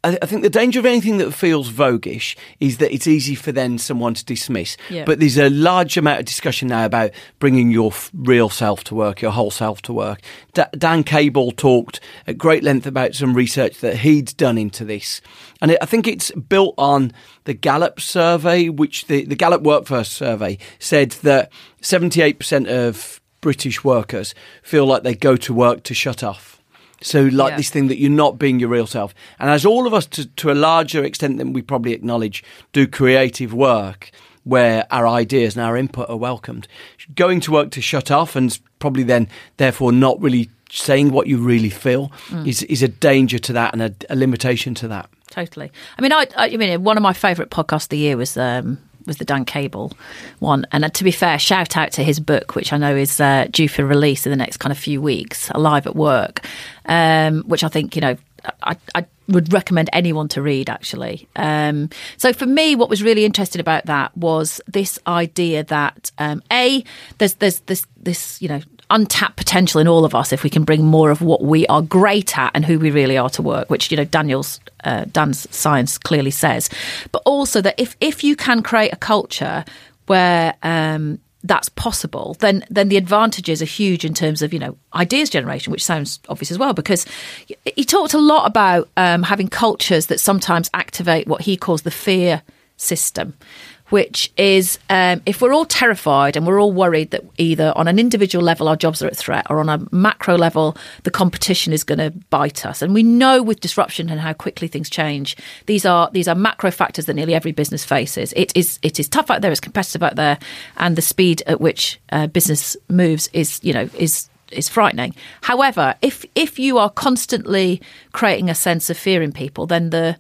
I, I think the danger of anything that feels voguish is that it's easy for then someone to dismiss. Yeah. But there's a large amount of discussion now about bringing your f- real self to work, your whole self to work. D- Dan Cable talked at great length about some research that he'd done into this. And it, I think it's built on the Gallup survey, which the, the Gallup Workforce survey said that 78% of British workers feel like they go to work to shut off. So, like Yeah. this thing that you're not being your real self. And as all of us, to, to a larger extent than we probably acknowledge, do creative work where our ideas and our input are welcomed, going to work to shut off and probably then, therefore, not really saying what you really feel is, is a danger to that and a, a limitation to that. Totally. I mean, I, I, I mean, one of my favourite podcasts of the year was um, was the Dan Cable one. And uh, to be fair, shout out to his book, which I know is uh, due for release in the next kind of few weeks, Alive at Work, um, which I think you know I, I would recommend anyone to read actually. Um, so for me, what was really interesting about that was this idea that um, a there's there's this this you know untapped potential in all of us if we can bring more of what we are great at and who we really are to work, which you know Daniel's uh, Dan's science clearly says, but also that if if you can create a culture where um, that's possible, then then the advantages are huge in terms of you know ideas generation, which sounds obvious as well. Because he talked a lot about um, having cultures that sometimes activate what he calls the fear system, which is um, if we're all terrified and we're all worried that either on an individual level our jobs are at threat or on a macro level the competition is going to bite us and we know with disruption and how quickly things change these are these are macro factors that nearly every business faces it is it is tough out there it's competitive out there and the speed at which uh, business moves is you know is is frightening. However, if if you are constantly creating a sense of fear in people, then the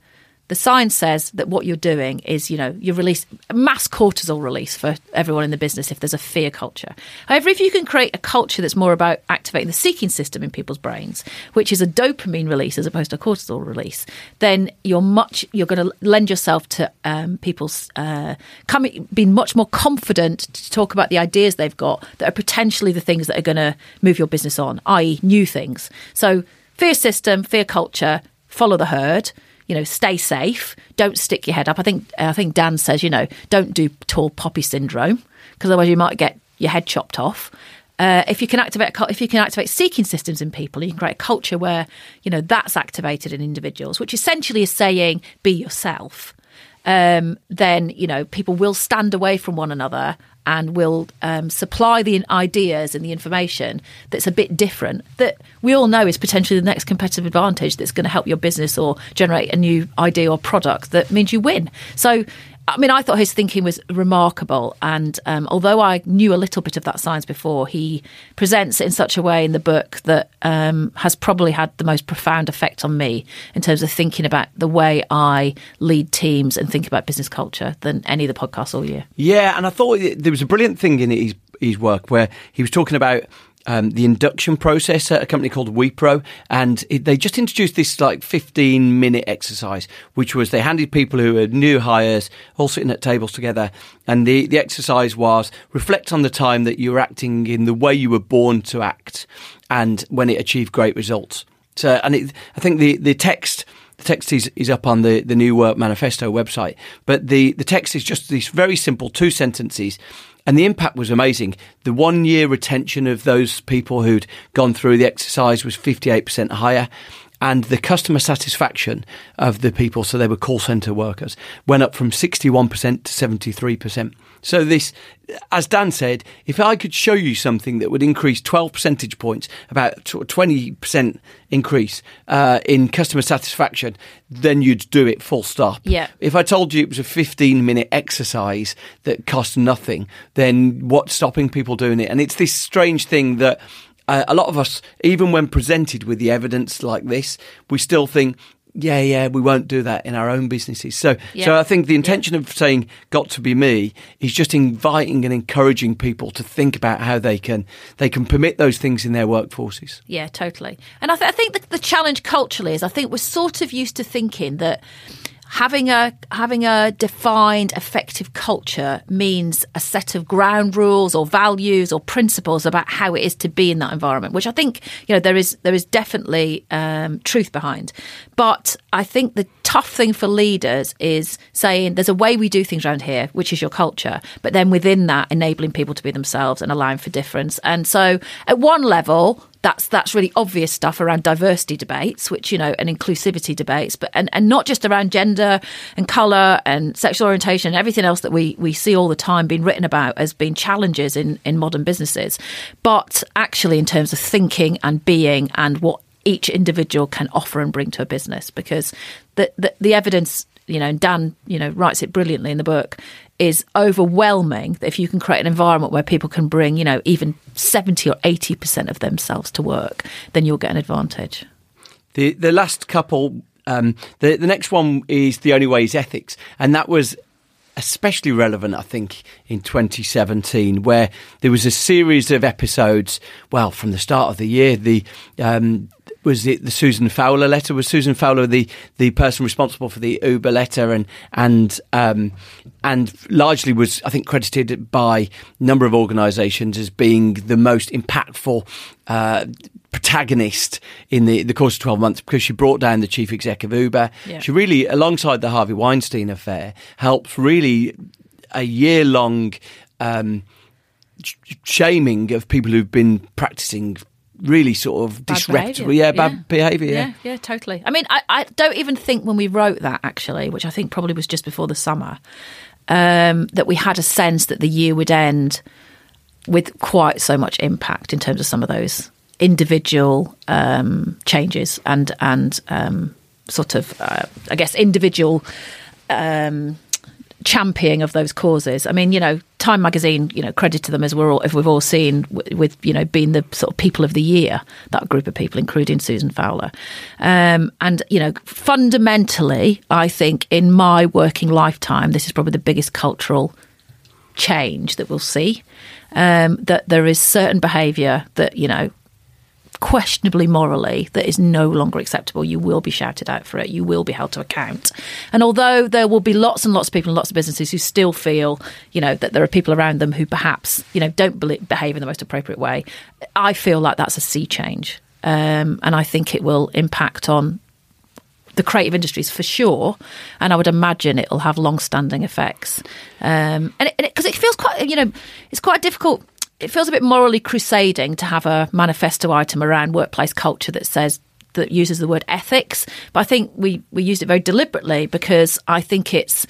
the science says that what you're doing is, you know, you release mass cortisol release for everyone in the business if there's a fear culture. However, if you can create a culture that's more about activating the seeking system in people's brains, which is a dopamine release as opposed to cortisol release, then you're much you're going to lend yourself to um, people's uh, coming being much more confident to talk about the ideas they've got that are potentially the things that are going to move your business on, i.e., new things. So fear system, fear culture, follow the herd you know, stay safe. Don't stick your head up. I think I think Dan says, you know, don't do tall poppy syndrome because otherwise you might get your head chopped off. Uh, if you can activate if you can activate seeking systems in people, you can create a culture where you know that's activated in individuals, which essentially is saying be yourself. Um, then you know people will stand away from one another and will um, supply the ideas and the information that's a bit different that we all know is potentially the next competitive advantage that's going to help your business or generate a new idea or product that means you win. So, I mean, I thought his thinking was remarkable. And um, although I knew a little bit of that science before, he presents it in such a way in the book that um, has probably had the most profound effect on me in terms of thinking about the way I lead teams and think about business culture than any of the podcasts all year. Yeah, and I thought there was a brilliant thing in his his work where he was talking about um, the induction process at a company called Wipro, and it, they just introduced this like 15 minute exercise, which was they handed people who were new hires all sitting at tables together, and the the exercise was reflect on the time that you were acting in the way you were born to act, and when it achieved great results. So, and it, I think the the text. Text is, is up on the, the New Work Manifesto website, but the, the text is just these very simple two sentences. And the impact was amazing. The one year retention of those people who'd gone through the exercise was 58% higher. And the customer satisfaction of the people, so they were call center workers, went up from 61% to 73%. So this, as Dan said, if I could show you something that would increase 12 percentage points, about tw- 20% increase uh, in customer satisfaction, then you'd do it full stop. Yeah. If I told you it was a 15 minute exercise that cost nothing, then what's stopping people doing it? And it's this strange thing that uh, a lot of us, even when presented with the evidence like this, we still think, yeah, yeah, we won't do that in our own businesses. So, so I think the intention of saying "got to be me" is just inviting and encouraging people to think about how they can they can permit those things in their workforces. Yeah, totally. And I, th- I think the, the challenge culturally is I think we're sort of used to thinking that having a having a defined effective culture means a set of ground rules or values or principles about how it is to be in that environment which i think you know there is there is definitely um, truth behind. But i think the tough thing for leaders is saying there's a way we do things around here which is your culture but then within that enabling people to be themselves and allowing for difference. And so at one level that's that's really obvious stuff around diversity debates, which you know, and inclusivity debates, but and, and not just around gender and colour and sexual orientation and everything else that we we see all the time being written about as being challenges in in modern businesses, but actually in terms of thinking and being and what each individual can offer and bring to a business, because the the, the evidence. You know, and Dan, you know, writes it brilliantly in the book. Is overwhelming that if you can create an environment where people can bring, you know, even seventy or eighty percent of themselves to work, then you'll get an advantage. The the last couple, um, the the next one is the only way is ethics, and that was especially relevant, I think, in 2017, where there was a series of episodes. Well, from the start of the year, the um, was it the Susan Fowler letter? Was Susan Fowler the, the person responsible for the Uber letter, and and um, and largely was I think credited by a number of organisations as being the most impactful. Uh, protagonist in the, the course of 12 months because she brought down the chief exec of Uber. Yeah. She really, alongside the Harvey Weinstein affair, helped really a year long um, shaming of people who've been practicing really sort of disreputable, behaviour. yeah, bad behaviour. yeah, yeah, totally. I mean, I, I don't even think when we wrote that actually, which I think probably was just before the summer, um, that we had a sense that the year would end with quite so much impact in terms of some of those individual um, changes and and um, sort of, uh, I guess, individual. Um, championing of those causes. I mean, you know, Time Magazine, you know, credit to them as we're all, if we've all seen with, you know, being the sort of people of the year, that group of people, including Susan Fowler. Um, and, you know, fundamentally, I think in my working lifetime, this is probably the biggest cultural change that we'll see. Um, that there is certain behaviour that, you know, questionably morally that is no longer acceptable, you will be shouted out for it. You will be held to account. And although there will be lots and lots of people and lots of businesses who still feel, you know, that there are people around them who perhaps, you know, don't behave in the most appropriate way, I feel like that's a sea change. Um, and I think it will impact on the creative industries for sure, and I would imagine it'll have long-standing effects. Um, and because it, it feels quite, you know, it's quite difficult. It feels a bit morally crusading to have a manifesto item around workplace culture that says that uses the word ethics. But I think we we used it very deliberately because I think it's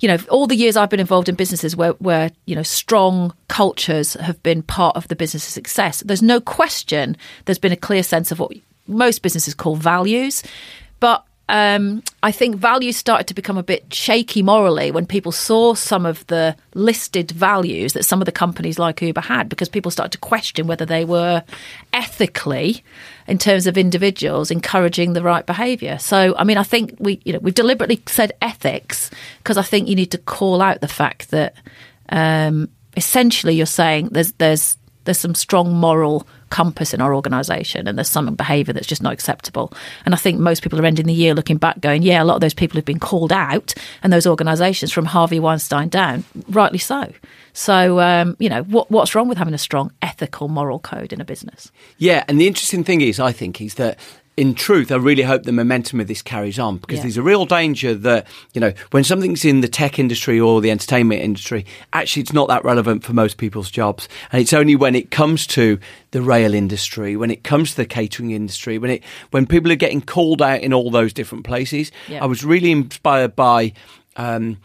you know all the years I've been involved in businesses where where you know strong cultures have been part of the business's success. There's no question there's been a clear sense of what most businesses call values, but um, I think values started to become a bit shaky morally when people saw some of the listed values that some of the companies like Uber had, because people started to question whether they were ethically, in terms of individuals, encouraging the right behaviour. So, I mean, I think we, you know, we've deliberately said ethics because I think you need to call out the fact that um, essentially you're saying there's there's there's some strong moral compass in our organisation and there's some behaviour that's just not acceptable. And I think most people are ending the year looking back going, yeah, a lot of those people have been called out and those organisations from Harvey Weinstein down, rightly so. So, um, you know, what, what's wrong with having a strong ethical moral code in a business? Yeah, and the interesting thing is, I think, is that in truth, I really hope the momentum of this carries on because Yeah. there's a real danger that, you know, when something's in the tech industry or the entertainment industry, actually it's not that relevant for most people's jobs. And it's only when it comes to the rail industry, when it comes to the catering industry, when it when people are getting called out in all those different places. Yeah. I was really inspired by um,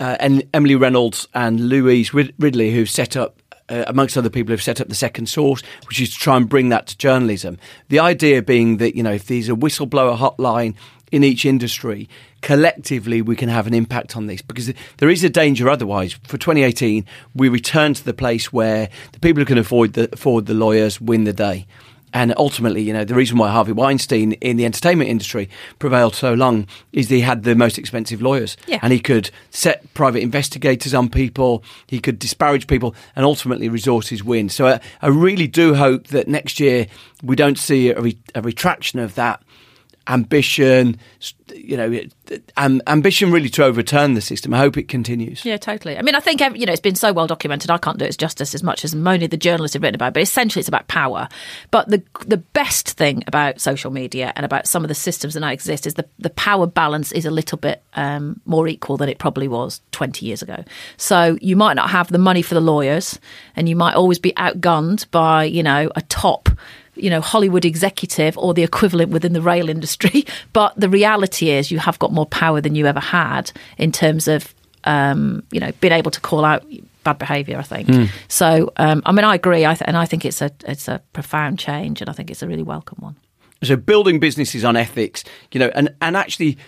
uh, and Emily Reynolds and Louise Rid- Ridley, who set up uh, amongst other people, have set up the second source, which is to try and bring that to journalism. The idea being that, you know, if there's a whistleblower hotline in each industry, collectively we can have an impact on this because there is a danger otherwise. For 2018, we return to the place where the people who can afford the, afford the lawyers win the day. And ultimately, you know, the reason why Harvey Weinstein in the entertainment industry prevailed so long is he had the most expensive lawyers. Yeah. And he could set private investigators on people, he could disparage people, and ultimately resources win. So I, I really do hope that next year we don't see a, re- a retraction of that ambition, you know, um, ambition really to overturn the system. I hope it continues. Yeah, totally. I mean, I think you know it's been so well documented. I can't do it justice as much as Moni, the journalist, have written about. But essentially, it's about power. But the the best thing about social media and about some of the systems that now exist is the the power balance is a little bit um, more equal than it probably was twenty years ago. So you might not have the money for the lawyers, and you might always be outgunned by you know a top you know, Hollywood executive or the equivalent within the rail industry. But the reality is you have got more power than you ever had in terms of, um, you know, being able to call out bad behaviour, I think. Mm. So, um, I mean, I agree. I th- and I think it's a, it's a profound change and I think it's a really welcome one. So building businesses on ethics, you know, and, and actually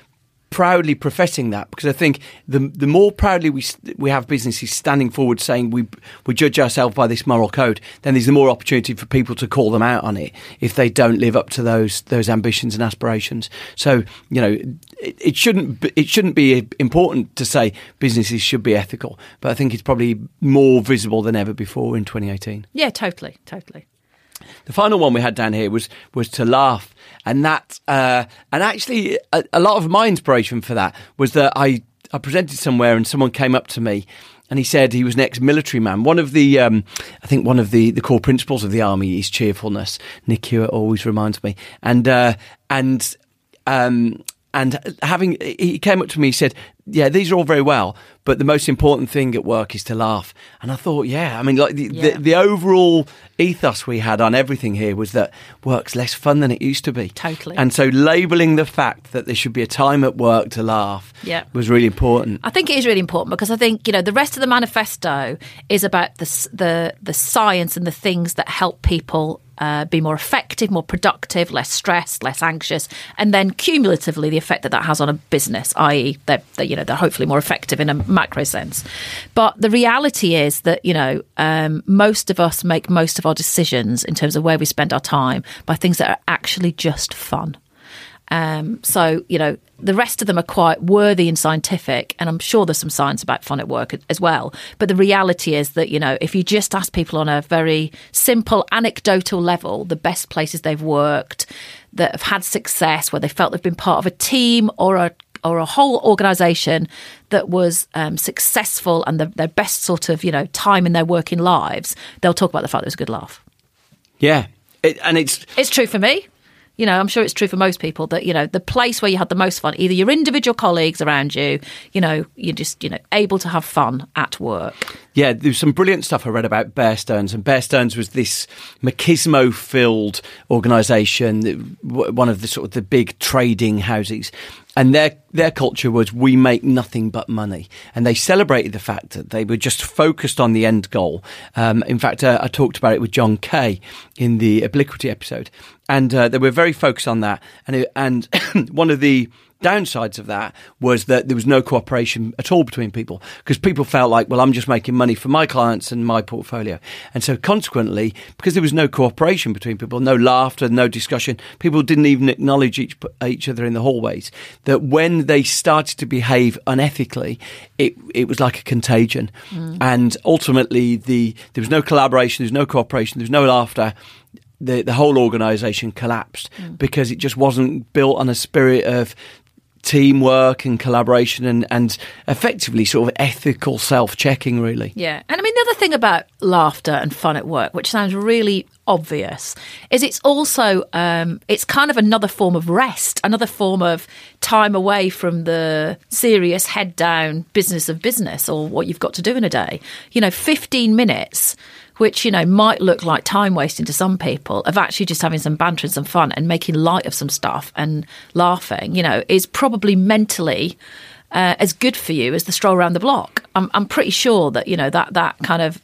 proudly professing that because I think the the more proudly we we have businesses standing forward saying we we judge ourselves by this moral code, then there's the more opportunity for people to call them out on it if they don't live up to those those ambitions and aspirations. So you know it, it shouldn't be, it shouldn't be important to say businesses should be ethical, but I think it's probably more visible than ever before in 2018. Yeah, totally, totally. The final one we had down here was was to laugh, and that uh, and actually a, a, lot of my inspiration for that was that I I presented somewhere and someone came up to me. And he said he was an ex-military man. One of the, um, I think, one of the, the core principles of the army is cheerfulness. Nick Hewitt always reminds me, and uh, and um, and having he came up to me he said yeah these are all very well but the most important thing at work is to laugh and i thought yeah i mean like the, yeah. the, the, overall ethos we had on everything here was that work's less fun than it used to be totally and so labeling the fact that there should be a time at work to laugh yeah. was really important i think it is really important because i think you know the rest of the manifesto is about the the, the science and the things that help people uh, be more effective, more productive, less stressed, less anxious, and then cumulatively the effect that that has on a business, i.e., they're, they're, you know they're hopefully more effective in a macro sense. But the reality is that you know um, most of us make most of our decisions in terms of where we spend our time by things that are actually just fun. Um, so, you know, the rest of them are quite worthy and scientific, and I'm sure there's some science about fun at work as well. But the reality is that, you know, if you just ask people on a very simple anecdotal level the best places they've worked, that have had success, where they felt they've been part of a team or a or a whole organisation that was um, successful and the, their best sort of you know time in their working lives, they'll talk about the fact that it was a good laugh. Yeah, it, and it's it's true for me you know, I'm sure it's true for most people that, you know, the place where you had the most fun, either your individual colleagues around you, you know, you're just, you know, able to have fun at work. Yeah, there's some brilliant stuff I read about Bear Stearns, and Bear Stearns was this machismo filled organisation, one of the sort of the big trading houses and their their culture was we make nothing but money, and they celebrated the fact that they were just focused on the end goal. Um, in fact, uh, I talked about it with John Kay in the Obliquity episode, and uh, they were very focused on that. And it, and one of the downsides of that was that there was no cooperation at all between people because people felt like, well, I'm just making money for my clients and my portfolio. And so consequently, because there was no cooperation between people, no laughter, no discussion, people didn't even acknowledge each, each other in the hallways, that when they started to behave unethically, it, it was like a contagion. Mm. And ultimately, the, there was no collaboration, there was no cooperation, there was no laughter the the whole organisation collapsed mm. because it just wasn't built on a spirit of teamwork and collaboration and, and effectively sort of ethical self checking, really. Yeah. And I mean, the other thing about laughter and fun at work, which sounds really obvious, is it's also, um, it's kind of another form of rest, another form of time away from the serious head down business of business or what you've got to do in a day. You know, 15 minutes which you know might look like time wasting to some people, of actually just having some banter and some fun and making light of some stuff and laughing, you know, is probably mentally uh, as good for you as the stroll around the block. I'm, I'm pretty sure that you know that that kind of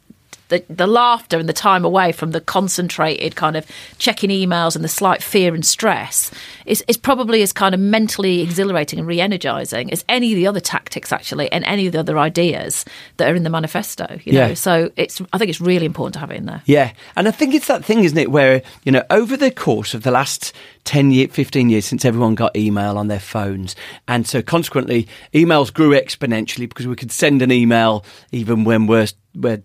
the, the laughter and the time away from the concentrated kind of checking emails and the slight fear and stress is, is probably as kind of mentally exhilarating and re-energizing as any of the other tactics actually and any of the other ideas that are in the manifesto you know? Yeah. so it's i think it's really important to have it in there. Yeah, and I think it's that thing, isn't it, where, you know, over the course of the last 10 years, 15 years since everyone got email on their phones, and so consequently, emails grew exponentially because we could send an email even when we're, we're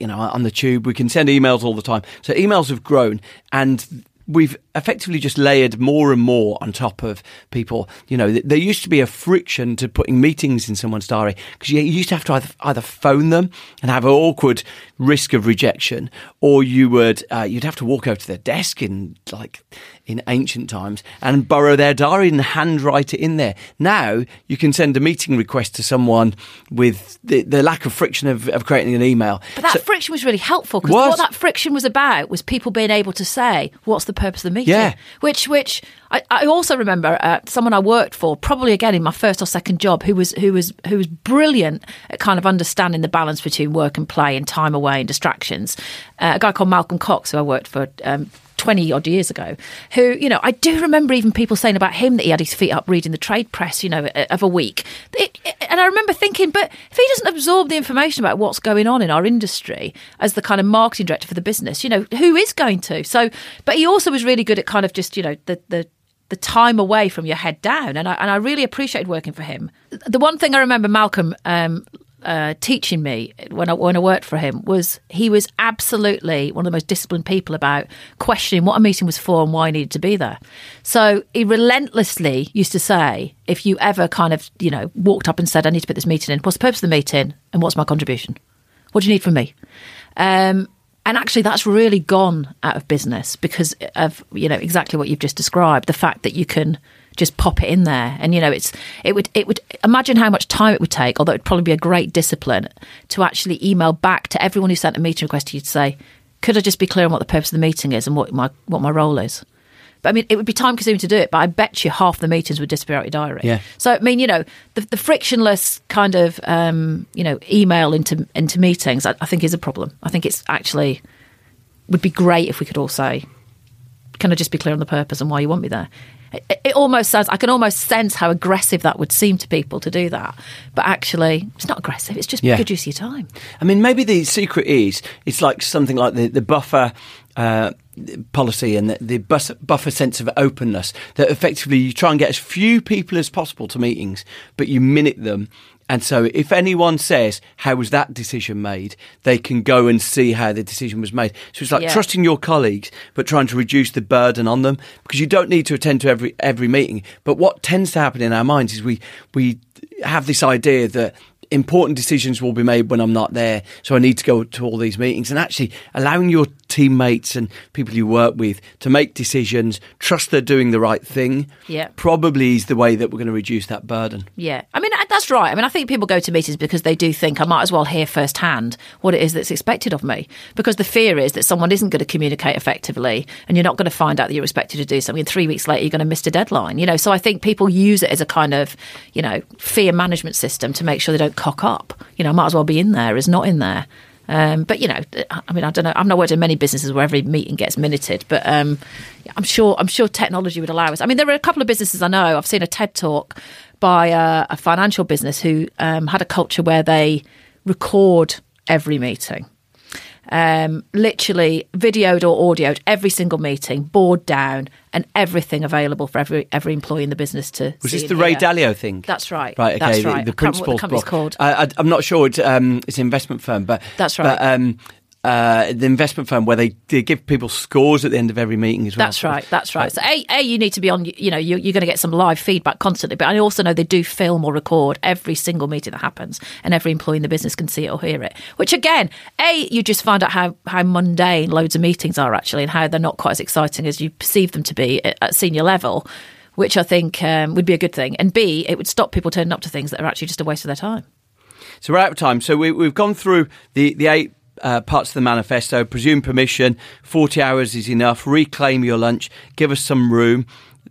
you know, on the tube, we can send emails all the time. So emails have grown, and we've effectively just layered more and more on top of people. You know, there used to be a friction to putting meetings in someone's diary because you, used to have to either, phone them and have an awkward risk of rejection, or you would uh, you'd have to walk over to their desk in like in ancient times and borrow their diary and handwrite it in there. Now you can send a meeting request to someone with the, the lack of friction of, of creating an email. But that So- friction was really helpful because what that friction was about was people being able to say, "What's the purpose of the meeting?" Yeah. Which, which I, I also remember uh, someone I worked for, probably again in my first or second job, who was who was who was brilliant at kind of understanding the balance between work and play and time away and distractions. Uh, a guy called Malcolm Cox, who I worked for. Um, 20 odd years ago, who, you know, I do remember even people saying about him that he had his feet up reading the trade press, you know, of a week. It, and I remember thinking, but if he doesn't absorb the information about what's going on in our industry as the kind of marketing director for the business, you know, who is going to? So, but he also was really good at kind of just, you know, the, the, the time away from your head down. And I, and I really appreciated working for him. The one thing I remember Malcolm um, uh, teaching me when I, when I worked for him was he was absolutely one of the most disciplined people about questioning what a meeting was for and why I needed to be there. So he relentlessly used to say, if you ever kind of, you know, walked up and said, I need to put this meeting in, what's the purpose of the meeting and what's my contribution? What do you need from me? Um, and actually, that's really gone out of business because of you know exactly what you've just described. The fact that you can just pop it in there, and you know it's it would it would imagine how much time it would take. Although it'd probably be a great discipline to actually email back to everyone who sent a meeting request to you to say, "Could I just be clear on what the purpose of the meeting is and what my what my role is?" But I mean, it would be time consuming to do it, but I bet you half the meetings would disappear out your diary. Yeah. So I mean, you know, the, the frictionless kind of um, you know email into into meetings, I, I think is a problem. I think it's actually would be great if we could all say, "Can I just be clear on the purpose and why you want me there?" It, it almost sounds. I can almost sense how aggressive that would seem to people to do that, but actually, it's not aggressive. It's just Yeah. good use of your time. I mean, maybe the secret is it's like something like the the buffer. Uh, policy and the, the bus, buffer sense of openness that effectively you try and get as few people as possible to meetings, but you minute them. And so, if anyone says, How was that decision made? they can go and see how the decision was made. So, it's like Yeah. trusting your colleagues, but trying to reduce the burden on them because you don't need to attend to every, every meeting. But what tends to happen in our minds is we, we have this idea that important decisions will be made when I'm not there. So I need to go to all these meetings and actually allowing your teammates and people you work with to make decisions, trust they're doing the right thing. Yeah. Probably is the way that we're going to reduce that burden. Yeah, I mean that's right. I mean I think people go to meetings because they do think I might as well hear firsthand what it is that's expected of me. Because the fear is that someone isn't going to communicate effectively, and you're not going to find out that you're expected to do something. And three weeks later, you're going to miss a deadline. You know, so I think people use it as a kind of you know fear management system to make sure they don't cock up. You know, I might as well be in there as not in there. Um, but you know, I mean, I don't know. I've not worked in many businesses where every meeting gets minuted, but um, I'm sure I'm sure technology would allow us. I mean, there are a couple of businesses I know. I've seen a TED talk by a, a financial business who um, had a culture where they record every meeting. Um, literally videoed or audioed every single meeting, board down, and everything available for every every employee in the business to. Was this the Ray hear. Dalio thing? That's right. Right. Okay. That's the- right. The, can't what the company's block. called. I, I'm not sure. It's, um, it's an investment firm, but That's But, right. um, uh, the investment firm where they, they give people scores at the end of every meeting as well. That's right. That's right. So, a, a you need to be on. You know, you, you're going to get some live feedback constantly. But I also know they do film or record every single meeting that happens, and every employee in the business can see it or hear it. Which again, a you just find out how how mundane loads of meetings are actually, and how they're not quite as exciting as you perceive them to be at, at senior level. Which I think um, would be a good thing, and B, it would stop people turning up to things that are actually just a waste of their time. So we're out of time. So we, we've gone through the, the eight uh, parts of the manifesto. Presume permission. Forty hours is enough. Reclaim your lunch. Give us some room.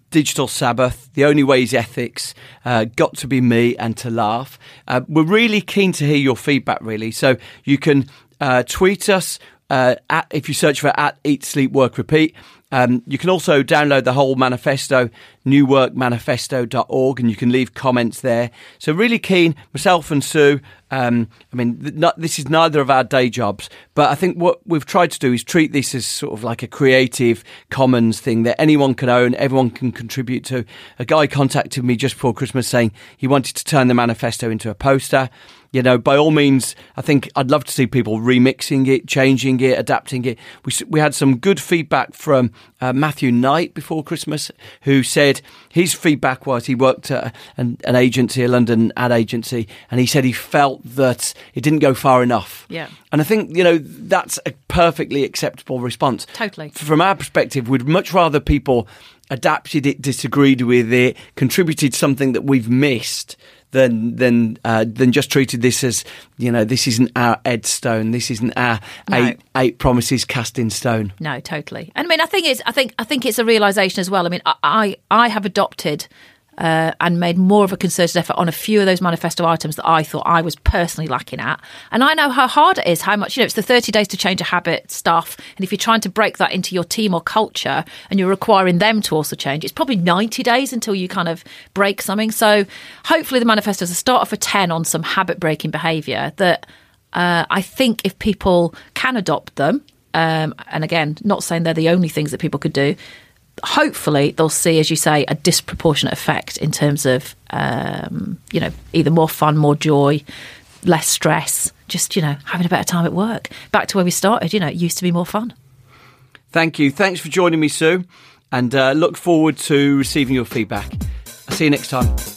Digital Sabbath. The only way is ethics. Uh, got to be me and to laugh. Uh, we're really keen to hear your feedback. Really, so you can uh, tweet us uh, at, if you search for at Eat Sleep Work Repeat. Um, you can also download the whole manifesto, newworkmanifesto.org, and you can leave comments there. So, really keen, myself and Sue. Um, I mean, th- not, this is neither of our day jobs, but I think what we've tried to do is treat this as sort of like a creative commons thing that anyone can own, everyone can contribute to. A guy contacted me just before Christmas saying he wanted to turn the manifesto into a poster you know, by all means, I think I'd love to see people remixing it, changing it, adapting it. We we had some good feedback from uh, Matthew Knight before Christmas, who said his feedback was he worked at an, an agency, a London ad agency, and he said he felt that it didn't go far enough. Yeah. And I think, you know, that's a perfectly acceptable response. Totally. From our perspective, we'd much rather people adapted it, disagreed with it, contributed something that we've missed than than uh, than just treated this as you know this isn't our Ed Stone, this isn't our no. eight eight promises cast in stone. No, totally. And I mean, I think it's I think I think it's a realization as well. I mean, I I, I have adopted uh, and made more of a concerted effort on a few of those manifesto items that I thought I was personally lacking at. And I know how hard it is, how much, you know, it's the 30 days to change a habit stuff. And if you're trying to break that into your team or culture and you're requiring them to also change, it's probably 90 days until you kind of break something. So hopefully the manifesto is a start off a 10 on some habit breaking behaviour that uh, I think if people can adopt them, um, and again, not saying they're the only things that people could do, hopefully they'll see, as you say, a disproportionate effect in terms of, um, you know, either more fun, more joy, less stress, just, you know, having a better time at work. Back to where we started, you know, it used to be more fun. Thank you. Thanks for joining me, Sue, and uh, look forward to receiving your feedback. I'll see you next time.